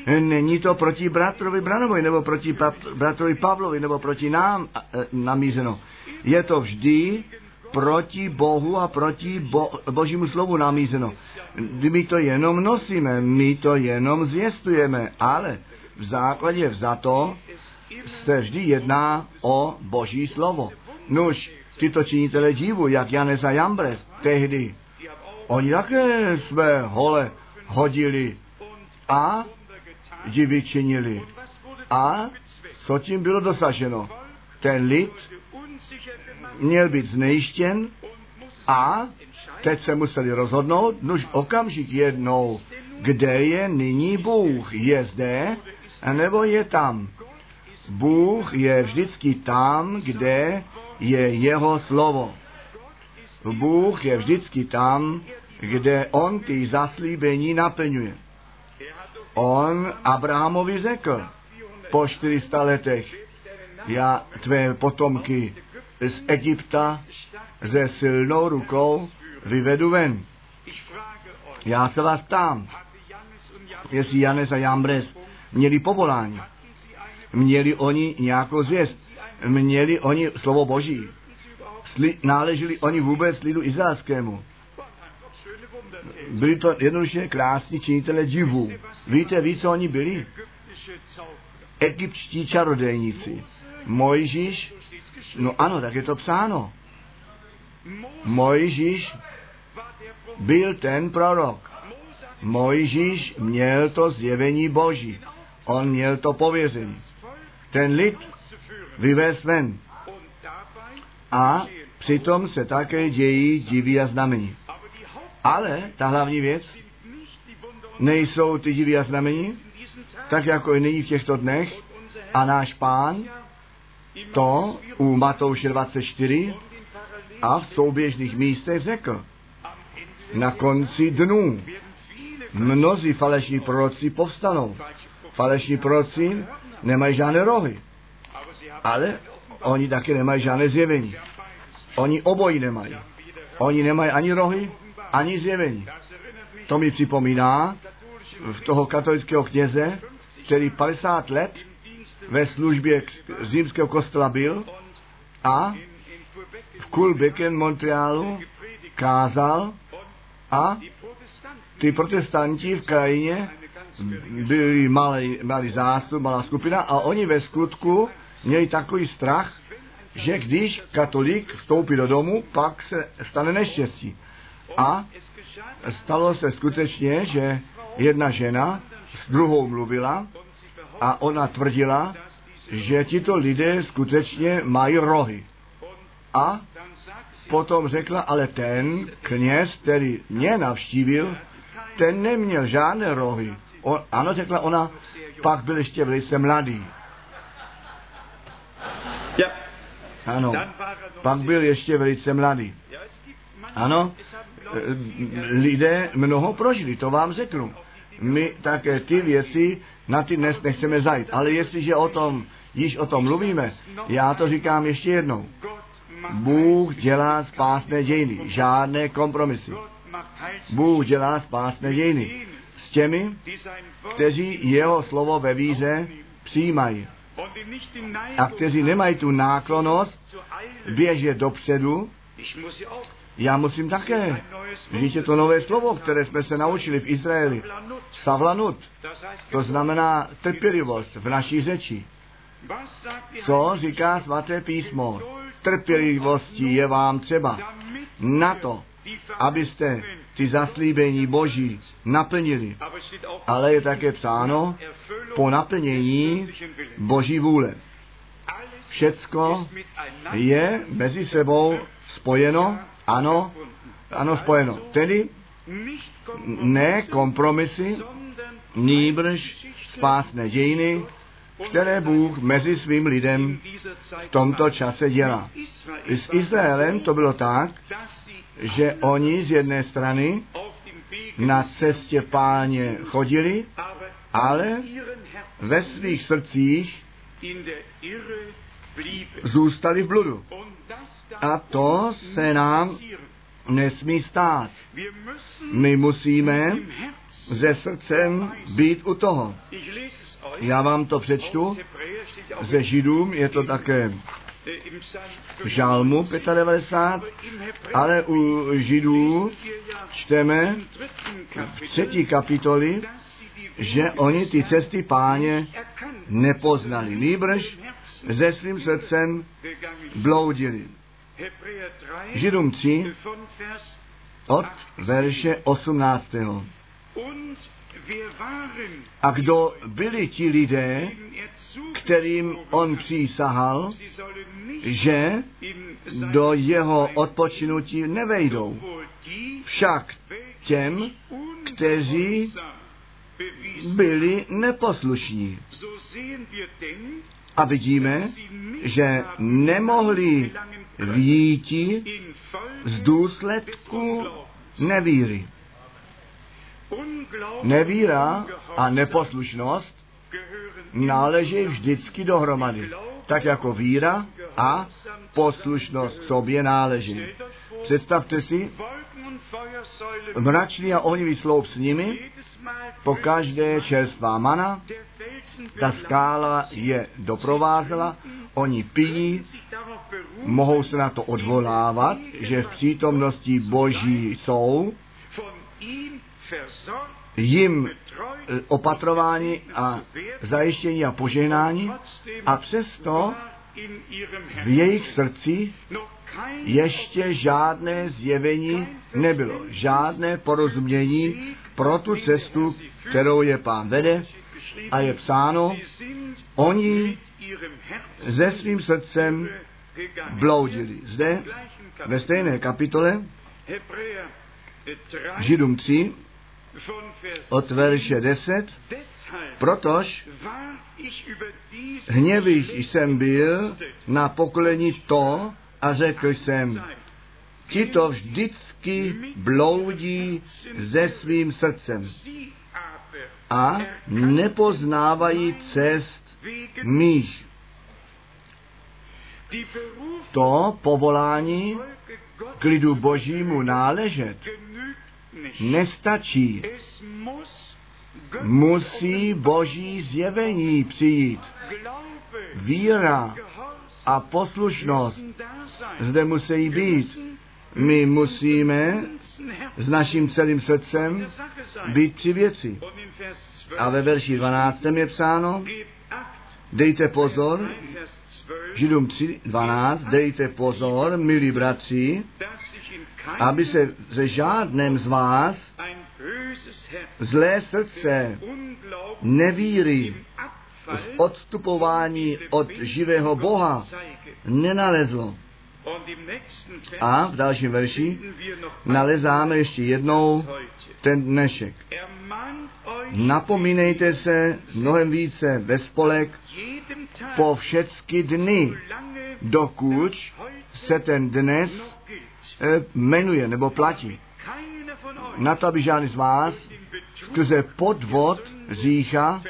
Není to proti bratrovi Branovi, nebo proti pa, bratrovi Pavlovi, nebo proti nám e, namířeno. Je to vždy proti Bohu a proti bo, Božímu slovu namířeno. My to jenom nosíme, my to jenom zjistujeme, ale v základě vzato se vždy jedná o Boží slovo. Nuž, tyto činitele divu, jak Janes a Jambres, tehdy Oni také své hole hodili a Wunder getan. divy činili. Und was wurde A co tím bylo dosaženo? Ten lid měl být znejištěn a teď se museli rozhodnout, nuž okamžik jednou, kde je nyní Bůh? Je zde, nebo je tam? Bůh je vždycky tam, kde je jeho slovo. Bůh je vždycky tam, kde on ty zaslíbení naplňuje. On Abrahamovi řekl po 400 letech, já tvé potomky z Egypta ze silnou rukou vyvedu ven. Já se vás ptám, jestli Janes a Jambres měli povolání, měli oni nějakou zvěst, měli oni slovo Boží, Sli, náleželi oni vůbec lidu izraelskému. Byli to jednoduše krásní činitele divů. Víte, ví, co oni byli? Egyptští čarodejníci. Mojžíš, no ano, tak je to psáno. Mojžíš byl ten prorok. Mojžíš měl to zjevení Boží. On měl to pověření. Ten lid vyvést ven. A přitom se také dějí diví a znamení. Ale ta hlavní věc nejsou ty diví a znamení, tak jako i nyní v těchto dnech. A náš pán to u Matouše 24 und in Parallelen a v souběžných místech řekl. Na konci dnů mnozí falešní proroci povstanou. Falešní proroci nemají žádné rohy, ale oni taky nemají žádné zjevení. Oni obojí nemají. Oni nemají ani rohy, ani zjevení. To mi připomíná v toho katolického kněze, který 50 let ve službě římského kostela byl a v Kulbeken, Montrealu kázal a ty protestanti v krajině byli malý, malý zástup, malá skupina a oni ve skutku měli takový strach, že když katolík vstoupí do domu, pak se stane neštěstí. A stalo se skutečně, že jedna žena s druhou mluvila a ona tvrdila, že tito lidé skutečně mají rohy. A potom řekla, ale ten kněz, který mě navštívil, ten neměl žádné rohy. On, ano, řekla ona, pak byl ještě velice mladý. Ano, pak byl ještě velice mladý. Ano, lidé mnoho prožili, to vám řeknu. My také ty věci na ty dnes nechceme zajít. Ale jestliže o tom, již o tom mluvíme, já to říkám ještě jednou. Bůh dělá spásné dějiny, žádné kompromisy. Bůh dělá spásné dějiny s těmi, kteří jeho slovo ve víře přijímají a kteří nemají tu náklonost běžet dopředu. Já musím také. je to nové slovo, které jsme se naučili v Izraeli. Savlanut, to znamená trpělivost v naší řeči. Co říká svaté písmo? Trpělivosti je vám třeba na to, abyste ty zaslíbení Boží naplnili. Ale je také psáno po naplnění. Boží vůle. Všecko je mezi sebou spojeno, ano, ano spojeno. Tedy ne kompromisy, nýbrž spásné dějiny, které Bůh mezi svým lidem v tomto čase dělá. S Izraelem to bylo tak, že oni z jedné strany na cestě páně chodili, ale ve svých srdcích zůstali v bludu. A to se nám nesmí stát. My musíme ze srdcem být u toho. Já vám to přečtu. Ze Židům je to také v Žálmu 95, aber im Hebräer ale u Židů čteme v třetí kapitoli, že oni ty cesty páně nepoznali, nýbrž ze svým srdcem bloudili. Hebräer 3 Židům 3 von Vers od verše 18. Und wer waren, A kdo byli ti lidé, er kterým on přísahal, že do jeho odpočinutí nevejdou. Však těm, kteří byli neposlušní. A vidíme, že nemohli výjiti in z důsledku nevíry. Nevíra a neposlušnost náleží vždycky dohromady, tak jako víra a poslušnost sobě náleží. Představte si mračný a ohnivý sloup s nimi, po každé čerstvá mana, ta skála je doprovázela, oni pijí, mohou se na to odvolávat, že v přítomnosti Boží jsou, jim betreut, e, opatrování a zajištění a požehnání a přesto v jejich srdci ještě žádné zjevení nebylo, žádné porozumění pro tu cestu, kterou je pán vede a je psáno, oni se svým srdcem bloudili. Zde ve stejné kapitole Hebräer 3, Židům 3 von Vers od verše 10, Deshalb protož hněvých jsem byl na pokolení to a řekl jsem, ti to vždycky bloudí se svým srdcem a nepoznávají cest mých. To povolání k lidu božímu náležet nestačí. Musí boží zjevení přijít. Víra a poslušnost zde musí být. My musíme s naším celým srdcem být při věci. Und in Vers 12 A ve verši 12 je psáno, dejte pozor, 1 Vers 12, Židům 3, 12, dejte pozor, milí bratři, aby se ze žádném z vás zlé srdce nevíry odstupování od živého Boha nenalezlo. A v dalším verši nalezáme ještě jednou ten dnešek. Napomínejte se mnohem více ve spolek po všecky dny, dokud se ten dnes eh, jmenuje nebo platí. Na to, aby žádný z vás skrze podvod řícha.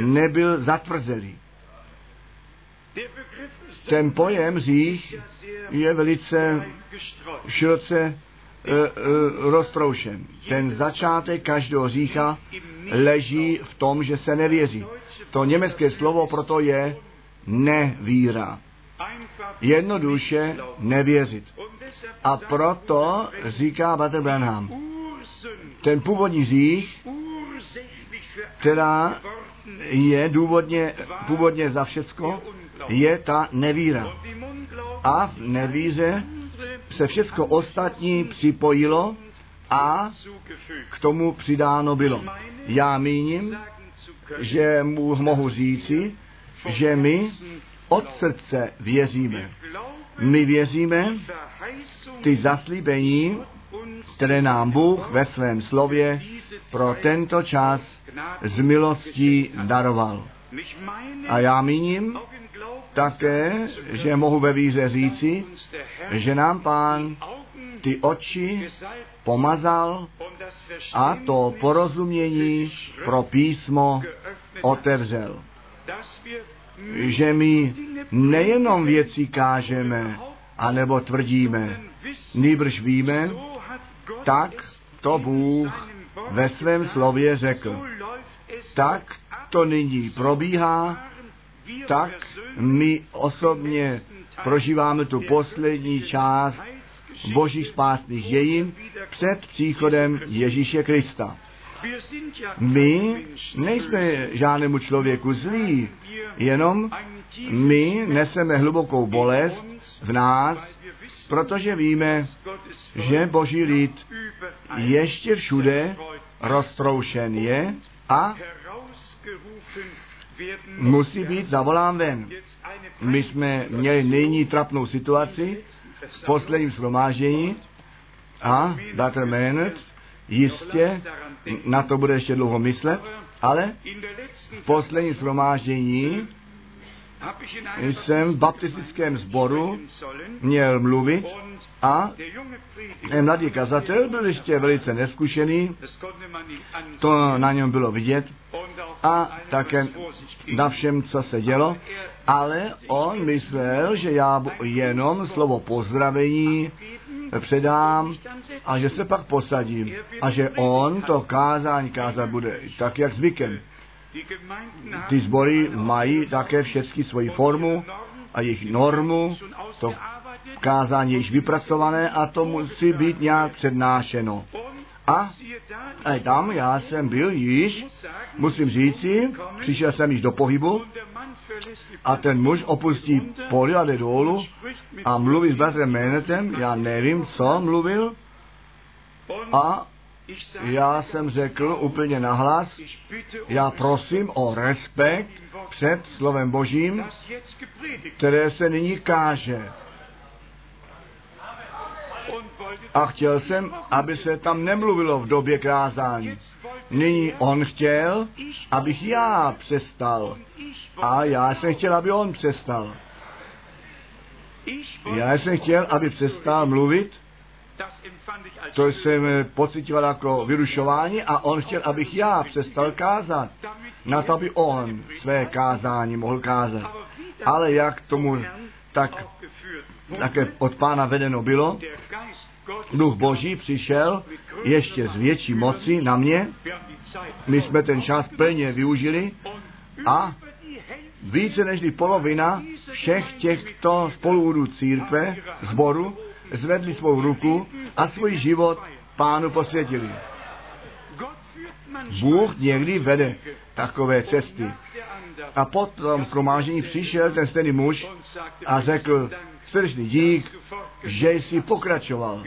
Nebyl zatvrzelý. Ten pojem řích je velice široce e, e, roztroušen. Ten začátek každého řícha leží v tom, že se nevěří. To německé slovo proto je nevíra. Jednoduše nevěřit. A proto říká Bater Branham, ten původní řích, která je důvodně, původně za všecko, je ta nevíra. A v nevíře se všecko ostatní připojilo a k tomu přidáno bylo. Já míním, že mu mohu říci, že my od srdce věříme. My věříme ty zaslíbení, které nám Bůh ve svém slově pro tento čas z milostí daroval. A já míním také, že mohu ve víře říci, že nám Pán ty oči pomazal a to porozumění pro písmo otevřel. Že my nejenom věci kážeme, anebo tvrdíme, nýbrž víme, tak to Bůh ve svém slově řekl. Tak to nyní probíhá, tak my osobně prožíváme tu poslední část božích spásných dějin před příchodem Ježíše Krista. My nejsme žádnému člověku zlí, jenom my neseme hlubokou bolest v nás, protože víme, že boží lid ještě všude roztroušen je a musí být zavolán ven. My jsme měli nyní trapnou situaci v posledním shromáždění a Dr. Maynard jistě na to bude ještě dlouho myslet, ale v posledním shromáždění jsem v baptistickém sboru měl mluvit a mladý kazatel byl ještě velice neskušený, to na něm bylo vidět a také na všem, co se dělo, ale on myslel, že já jenom slovo pozdravení předám a že se pak posadím a že on to kázání kázat bude tak, jak zvykem. Ty sbory mají také všechny svoji formu a jejich normu, to kázání je již vypracované a to musí být nějak přednášeno. A, a tam já jsem byl již, musím říci, přišel jsem již do pohybu a ten muž opustí poli a jde dolů a mluví s bratrem Menetem, já nevím, co mluvil a já jsem řekl úplně nahlas, já prosím o respekt před slovem Božím, které se nyní káže. A chtěl jsem, aby se tam nemluvilo v době krázání. Nyní on chtěl, abych já přestal. A já jsem chtěl, aby on přestal. Já jsem chtěl, aby přestal mluvit to jsem pocitoval jako vyrušování a on chtěl, abych já přestal kázat. Na to, aby on své kázání mohl kázat. Ale jak tomu tak také od pána vedeno bylo, duch boží přišel ještě z větší moci na mě. My jsme ten čas plně využili a více než polovina všech těchto spoluudů církve, zboru, zvedli svou ruku a svůj život pánu posvětili. Bůh někdy vede takové cesty. A potom schromáždění přišel ten stejný muž a řekl, srdečný dík, že jsi pokračoval.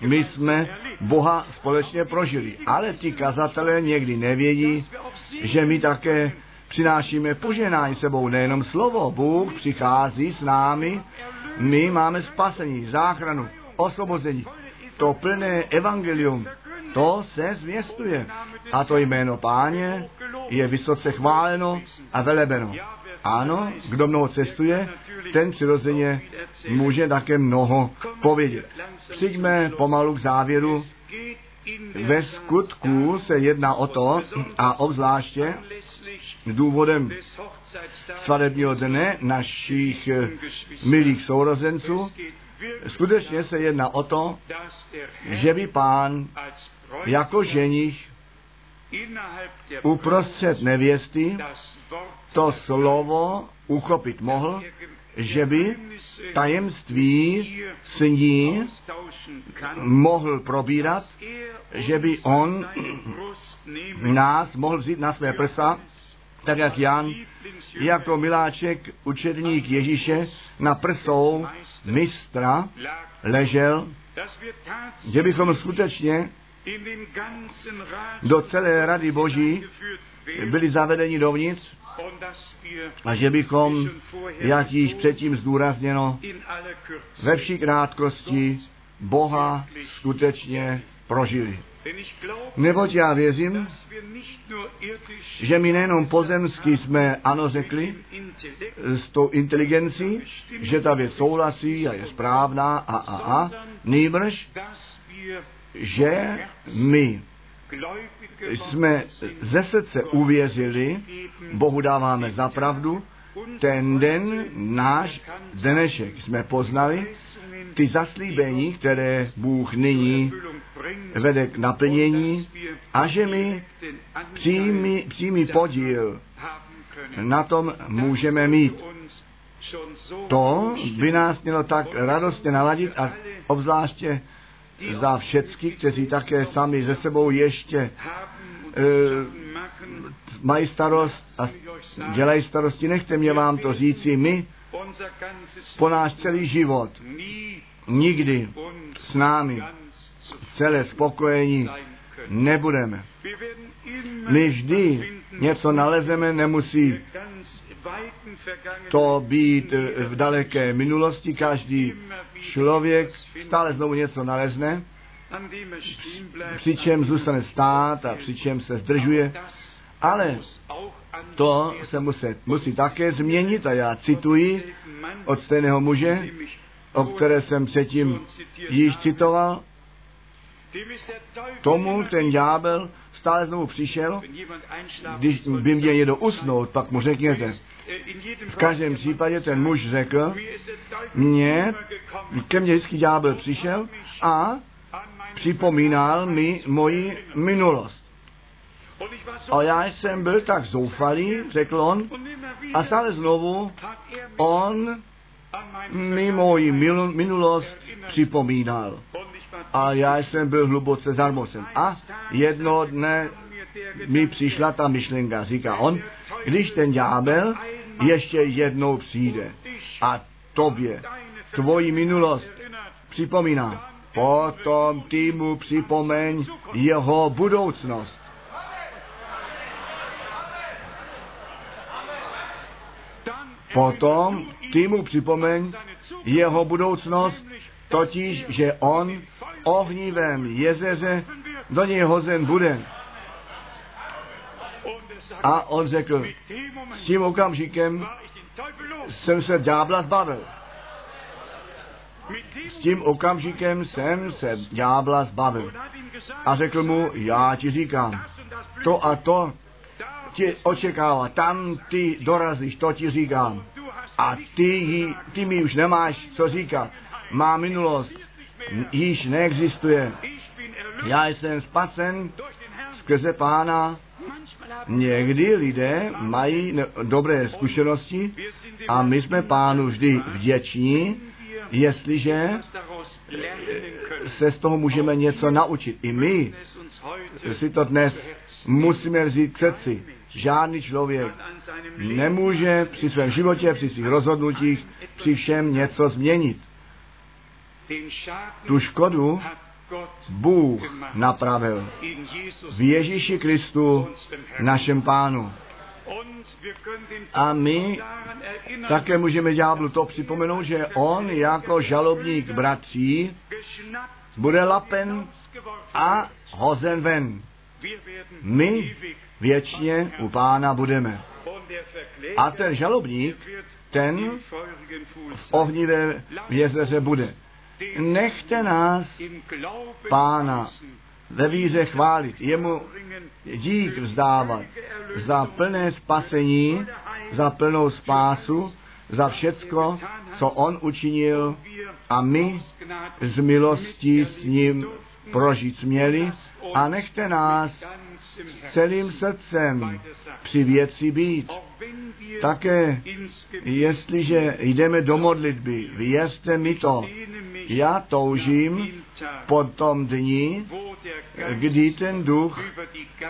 My jsme Boha společně prožili, ale ti kazatelé někdy nevědí, že my také přinášíme poženání sebou, nejenom slovo. Bůh přichází s námi, my máme spasení, záchranu, osvobození. To plné evangelium, to se zvěstuje. A to jméno páně je vysoce chváleno a velebeno. Ano, kdo mnoho cestuje, ten přirozeně může také mnoho povědět. Přijďme pomalu k závěru. Ve skutku se jedná o to, a obzvláště důvodem svatebního dne našich milých sourozenců, skutečně se jedná o to, že by pán jako ženich uprostřed nevěsty to slovo uchopit mohl, že by tajemství s ní mohl probírat, že by on nás mohl vzít na své prsa, tak jak Jan, jako miláček učedník Ježíše na prsou mistra ležel, že bychom skutečně do celé rady Boží byli zavedeni dovnitř a že bychom, jak již předtím zdůrazněno, ve vší krátkosti Boha skutečně prožili. Neboť já věřím, že my nejenom pozemsky jsme ano řekli s tou inteligencí, že ta věc souhlasí a je správná a a a, nýbrž, že my jsme ze srdce uvěřili, Bohu dáváme za pravdu, ten den náš dnešek jsme poznali, ty zaslíbení, které Bůh nyní vede k naplnění a že my přímý, přímý podíl na tom můžeme mít. To by nás mělo tak radostně naladit a obzvláště za všecky, kteří také sami ze sebou ještě e, mají starost a dělají starosti. Nechte mě vám to říci, my po náš celý život nikdy s námi celé spokojení nebudeme. My vždy něco nalezeme, nemusí to být v daleké minulosti. Každý člověk stále znovu něco nalezne, přičem zůstane stát a přičem se zdržuje. Ale to se musí, musí také změnit a já cituji od stejného muže, o které jsem předtím již citoval, tomu ten ďábel stále znovu přišel, když by sagt někdo usnout, pak mu řekněte. V každém případě ten muž řekl, gekommen, ke mně vždycky ďábel přišel a připomínal mi moji minulost. Und ich war so A já jsem byl tak zoufalý, řekl on, a stále znovu on mi moji minulost připomínal. A já jsem byl hluboce zarmocen. A jednoho dne mi přišla ta myšlenka, říká on, když ten ďábel ještě jednou přijde a tobě tvoji minulost připomíná, potom ty mu připomeň jeho budoucnost. Potom ty mu připomeň jeho budoucnost, totiž, že on v ohnivém jezeře do něj hozen bude. A on řekl, s tím okamžikem jsem se ďábla zbavil. S tím okamžikem jsem se ďábla zbavil. A řekl mu, já ti říkám, to a to tě očekává, tam ty dorazíš, to ti říkám. A ty, jí, ty mi už nemáš co říkat. Má minulost již neexistuje. Já jsem spasen skrze pána. Někdy lidé mají ne- dobré zkušenosti a my jsme pánu vždy vděční, jestliže se z toho můžeme něco naučit. I my si to dnes musíme vzít k srdci. Žádný člověk nemůže při svém životě, při svých rozhodnutích, při všem něco změnit. Tu škodu Bůh napravil v Ježíši Kristu, našem pánu. A my také můžeme ďáblu to připomenout, že on jako žalobník bratří bude lapen a hozen ven. My věčně u pána budeme. A ten žalobník, ten v ohnivé jezeře bude. Nechte nás pána ve víře chválit, jemu dík vzdávat za plné spasení, za plnou spásu, za všecko, co on učinil a my z milostí s ním prožít směli a nechte nás celým srdcem při věci být. Také, jestliže jdeme do modlitby, věřte mi to, já toužím po tom dni, kdy ten duch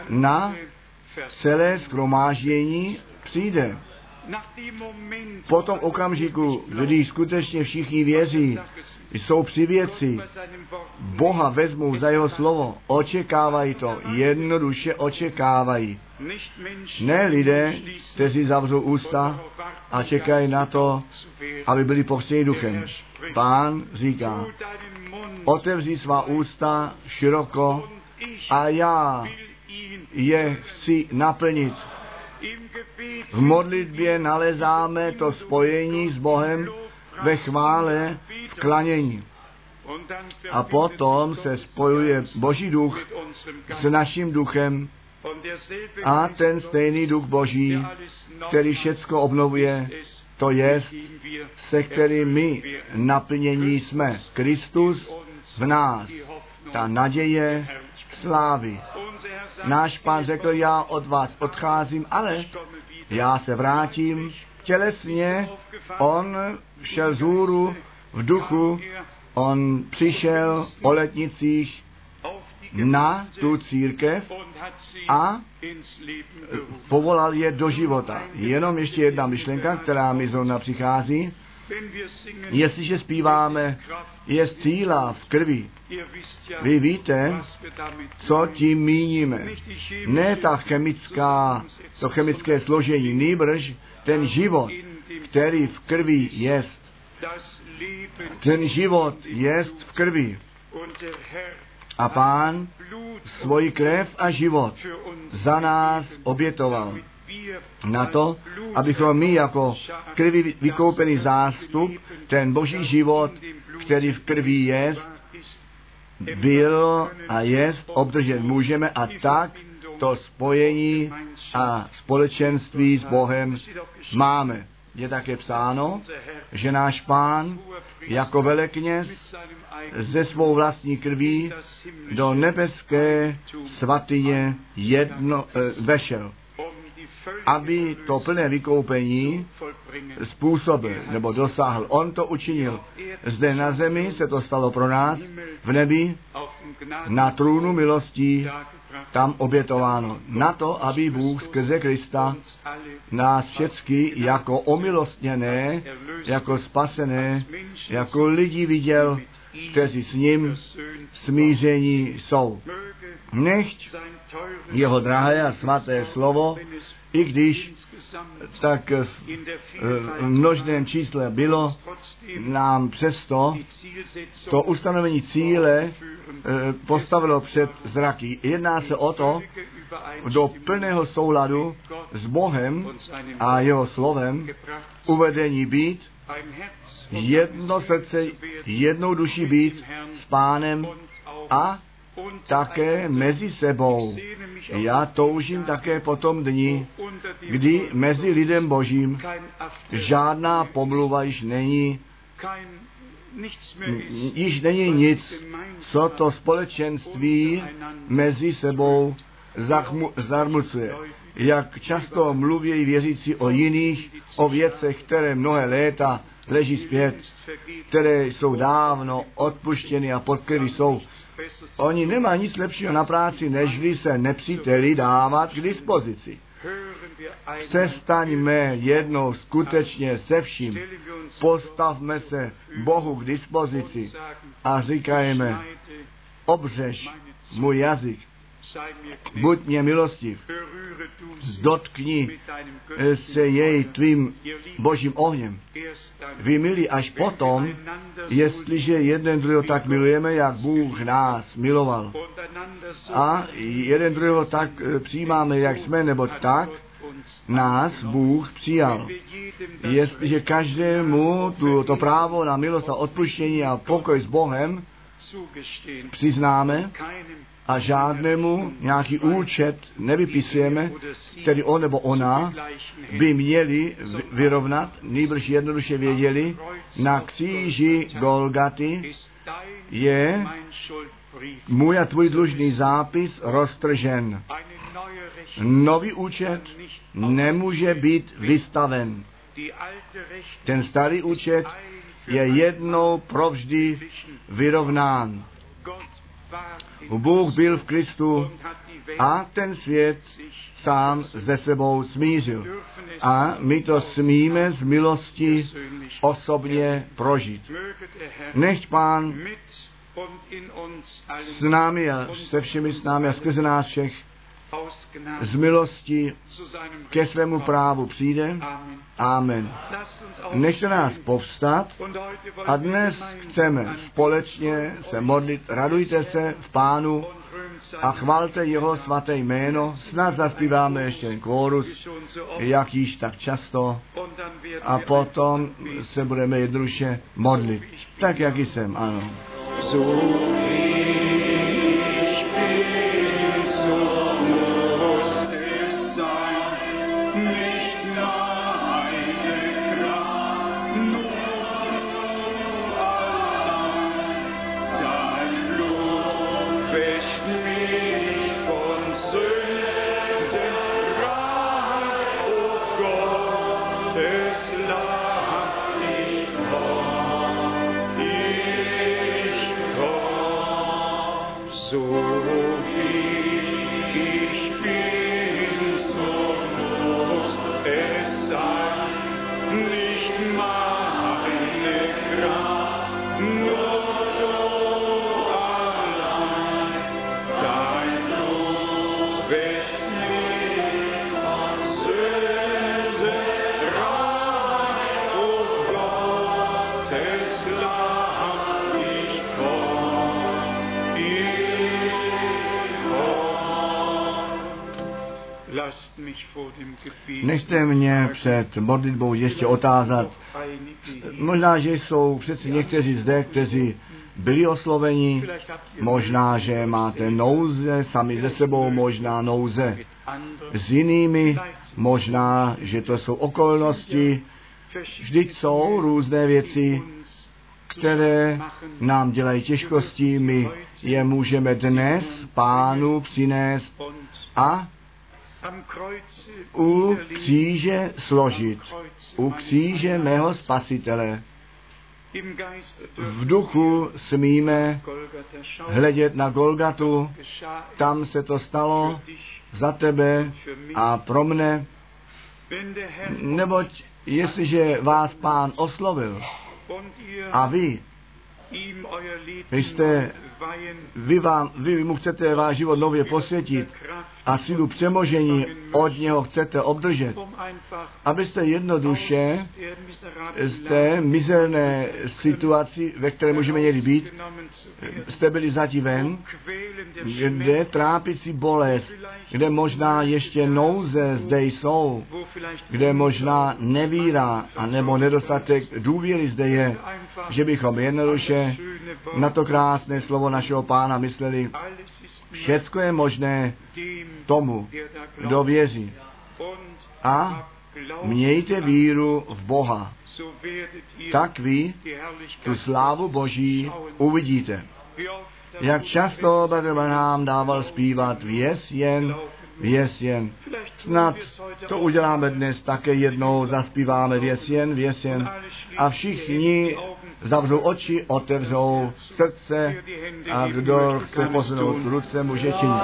na celé skromáždění přijde. Po tom okamžiku, kdy skutečně všichni věří, jsou při věci, Boha vezmou za jeho slovo, očekávají to, jednoduše očekávají. Ne lidé, kteří zavřou ústa a čekají na to, aby byli povstěni duchem. Pán říká, otevři svá ústa široko a já je chci naplnit. V modlitbě nalezáme to spojení s Bohem ve chvále, v klanění. A potom se spojuje Boží duch s naším duchem a ten stejný duch Boží, který všecko obnovuje, to je, se kterým my naplnění jsme. Kristus v nás, ta naděje slávy. Náš pán řekl, já od vás odcházím, ale já se vrátím tělesně. On šel z hůru v duchu, on přišel o letnicích na tu církev a povolal je do života. Jenom ještě jedna myšlenka, která mi zrovna přichází. Jestliže zpíváme, je síla v krvi. Vy víte, co tím míníme. Ne ta chemická, to chemické složení, nýbrž ten život, který v krvi jest. Ten život jest v krvi. A pán svoji krev a život za nás obětoval. Na to, abychom my jako krvi vykoupený zástup, ten boží život, který v krvi ist, byl a jest obdržet můžeme a tak to spojení a společenství s Bohem máme. Je také psáno, že náš pán jako velekněz ze svou vlastní krví do nebeské svatyně jedno, e, vešel, aby to plné vykoupení způsobil nebo dosáhl. On to učinil. Zde na zemi se to stalo pro nás, v nebi na trůnu milostí tam obětováno. Na to, aby Bůh skrze Krista nás všecky jako omilostněné, jako spasené, jako lidi viděl, kteří s ním smíření jsou. Nechť jeho drahé a svaté slovo, i když tak der v množném čísle bylo, nám přesto to ustanovení cíle eh, postavilo před zraky. Jedná se o to, do plného souladu s Bohem a jeho slovem uvedení být, jedno srdce, jednou duši být s pánem a také mezi sebou. Já toužím také po tom dni, kdy mezi lidem božím žádná pomluva již není, již není nic, co to společenství mezi sebou zarmucuje. Jak často mluví věřící o jiných, o věcech, které mnohé léta leží zpět, které jsou dávno odpuštěny a pod jsou. Oni nemají nic lepšího na práci, nežli se nepříteli dávat k dispozici. Přestaňme jednou skutečně se vším. Postavme se Bohu k dispozici a schneide obřeš můj jazyk, buď mě milostiv, berühre du sie dotkni mit deinem göttlichen se jej tvým božím ohněm. Vy milí až potom, jestliže jeden druhého tak milujeme, jak Bůh nás miloval. A jeden druhého tak eh, přijímáme, jak jsme, nebo tak nás Bůh přijal. Jestliže každému tu, to právo na milost a odpuštění a pokoj s Bohem přiznáme a žádnému nějaký účet nevypisujeme, který on nebo ona by měli vy- vyrovnat, nýbrž jednoduše věděli, na kříži Golgaty je můj a tvůj dlužný zápis roztržen. Nový účet nemůže být vystaven. Ten starý účet je jednou provždy vyrovnán. Bůh byl v Kristu a ten svět sám se sebou smířil. A my to smíme z milosti osobně prožít. Nechť Pán s námi a se všemi s námi a skrze nás všech z milosti ke svému právu přijde. Amen. Nechte nás povstat a dnes chceme společně se modlit. Radujte se v Pánu a chvalte jeho svaté jméno. Snad zaspíváme ještě oft. jak již tak často. A potom se budeme jednoduše modlit. Tak, jak jsem, ano. So Nechte mě před modlitbou ještě otázat. Možná, že jsou přeci někteří zde, kteří byli osloveni, možná, že máte nouze sami ze sebou, možná nouze s jinými, možná, že to jsou okolnosti, vždyť jsou různé věci, které nám dělají těžkosti, my je můžeme dnes pánu přinést a u kříže složit, u kříže mého spasitele. V duchu smíme hledět na Golgatu, tam se to stalo za tebe a pro mne, neboť jestliže vás pán oslovil a vy vy jste, vy, vám, vy mu chcete váš život nově posvětit a sílu přemožení od něho chcete obdržet, abyste jednoduše z té mizerné situaci, ve které můžeme někdy být, jste byli zatím ven, kde trápící bolest, kde možná ještě nouze zde jsou, kde možná nevíra a nebo nedostatek důvěry zde je, že bychom jednoduše na to krásné slovo našeho pána mysleli, všecko je možné tomu, kdo věří. A mějte víru v Boha. Tak vy tu slávu Boží uvidíte. Jak často Bratr nám dával zpívat věs jen, věs jen. Snad to uděláme dnes také jednou, zaspíváme věs jen, věs jen. A všichni zavřou oči, otevřou srdce a kdo chce posunout ruce, může činit.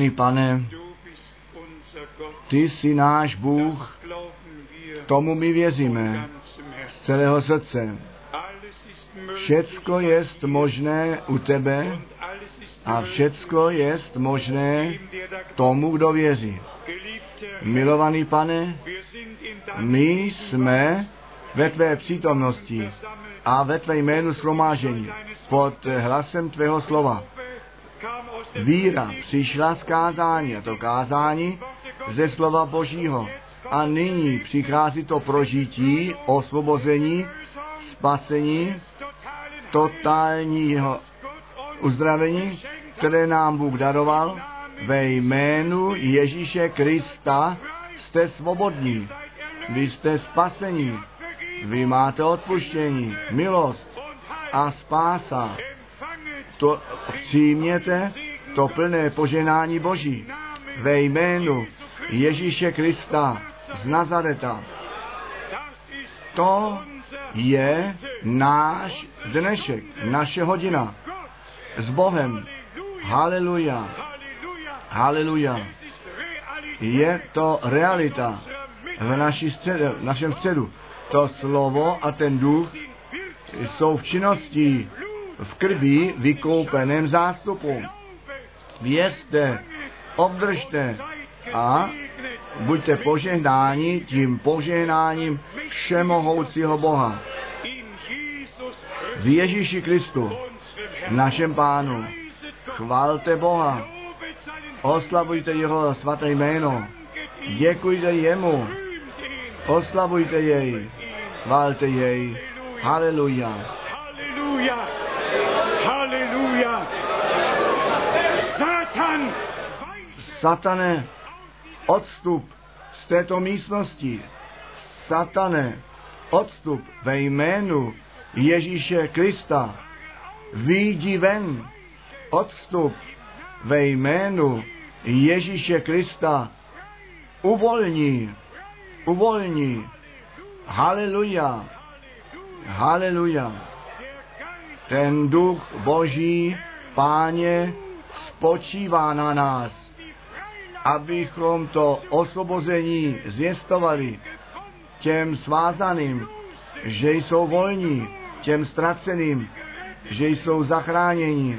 Milovaný pane, ty jsi náš Bůh, tomu my věříme z celého srdce. Všecko je možné u tebe a všecko je možné tomu, kdo věří. Milovaný pane, my jsme ve tvé přítomnosti a ve tvé jménu slomážení pod hlasem tvého slova. Víra přišla z kázání a to kázání ze slova Božího. A nyní přichází to prožití, osvobození, spasení, totálního uzdravení, které nám Bůh daroval. Ve jménu Ježíše Krista jste svobodní. Vy jste spasení. Vy máte odpuštění, milost a spása. To přijměte, to plné poženání Boží ve jménu Ježíše Krista z Nazareta. To je náš dnešek, naše hodina s Bohem. Haleluja. Haleluja. Je to realita v, naší středu, v našem středu. To slovo a ten duch jsou v činnosti v krví vykoupeném zástupu. Vězte, obdržte a buďte požehnáni tím požehnáním všemohoucího Boha. V Ježíši Kristu, našem Pánu, chválte Boha, oslavujte jeho svaté jméno, děkujte jemu, oslavujte jej, chválte jej. Haleluja. Halleluja! Satane, odstup z této místnosti. Satane, odstup ve jménu Ježíše Krista. Výjdi ven, odstup ve jménu Ježíše Krista. Uvolni, uvolni. Haleluja, haleluja. Ten duch Boží, páně, spočívá na nás, abychom to osvobození zjistovali těm svázaným, že jsou volní, těm ztraceným, že jsou zachráněni,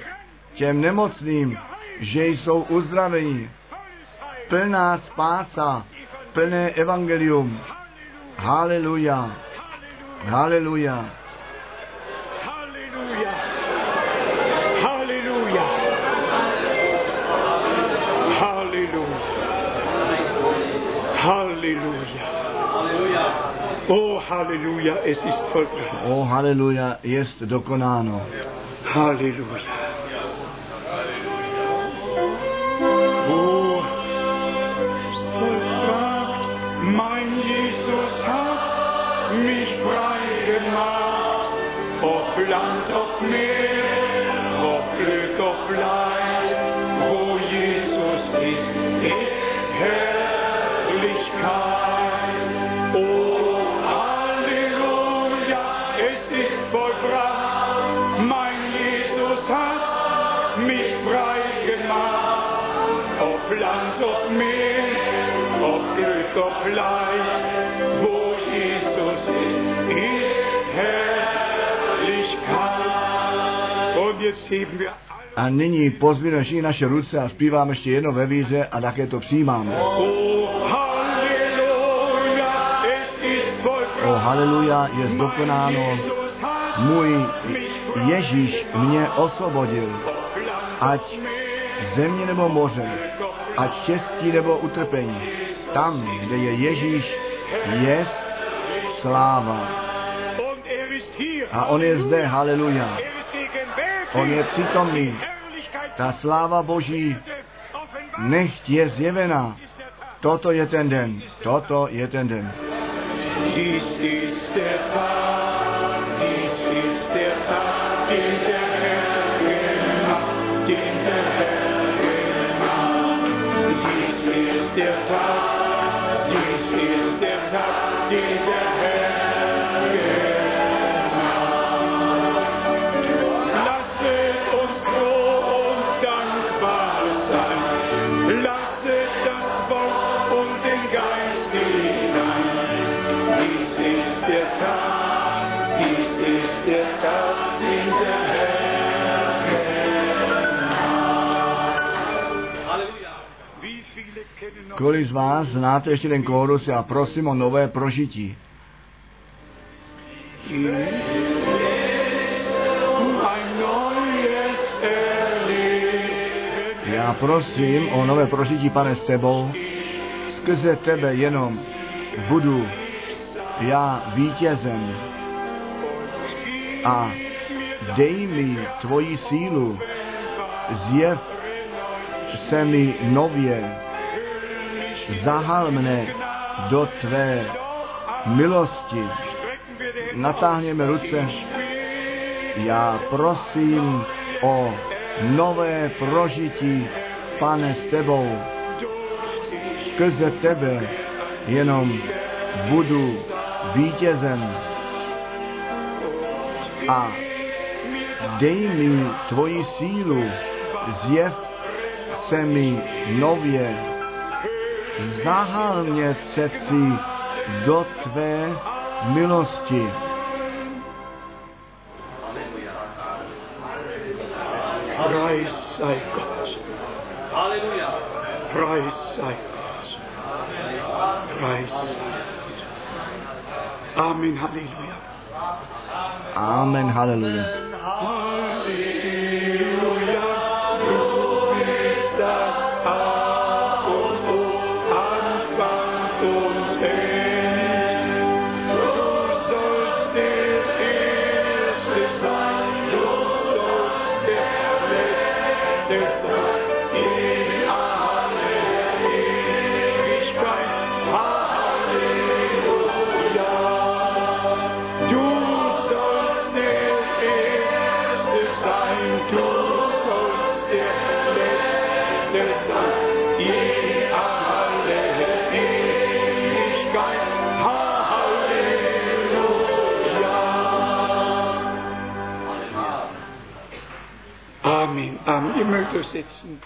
těm nemocným, že jsou uzdraveni. Plná spása, plné evangelium. Haleluja. Haleluja. Halleluja, es ist vollbracht. O haleluja, jest dokonáno. Halleluja. Oh, ist vollbracht. Mein Jesus hat mich frei gemacht. Ob Land, ob Meer, ob Glück, ob Leid, ob Glück, ob Leid, wo Jesus ist, ist Herrlichkeit. Und jetzt heben wir A nyní pozvíme všichni naše ruce a zpíváme ještě jedno ve víře a také to přijímáme. O haleluja, je dokonáno. Jesus hat Můj Ježíš mě osvobodil, ať země nebo moře, ať štěstí nebo utrpení. Tam, kde je Ježíš, je sláva. Er. A on je zde, haleluja. Er. On je přítomný. Ta sláva Boží nechť je zjevena. Toto je ten den, toto je ten den. Dies ist der Tag, Tag, dies ist der Tag, den der Kolik z vás znáte ještě ten kórus, já prosím o nové prožití. Já prosím o nové prožití, pane, s tebou. Skrze tebe jenom budu já vítězem. A dej mi tvoji sílu, zjev se mi nově, zahal mne do tvé milosti. Natáhněme ruce. Já prosím o nové prožití, pane, s tebou. Skrze tebe jenom budu vítězem. A dej mi tvoji sílu, zjev se mi nově. Zahal mě přeci do tvé milosti. Preis sei Gott. Halleluja. Preis sei Gott. Preis sei Gott. Amen, Halleluja. Amen, haleluja. Himmel Möbel sitzen.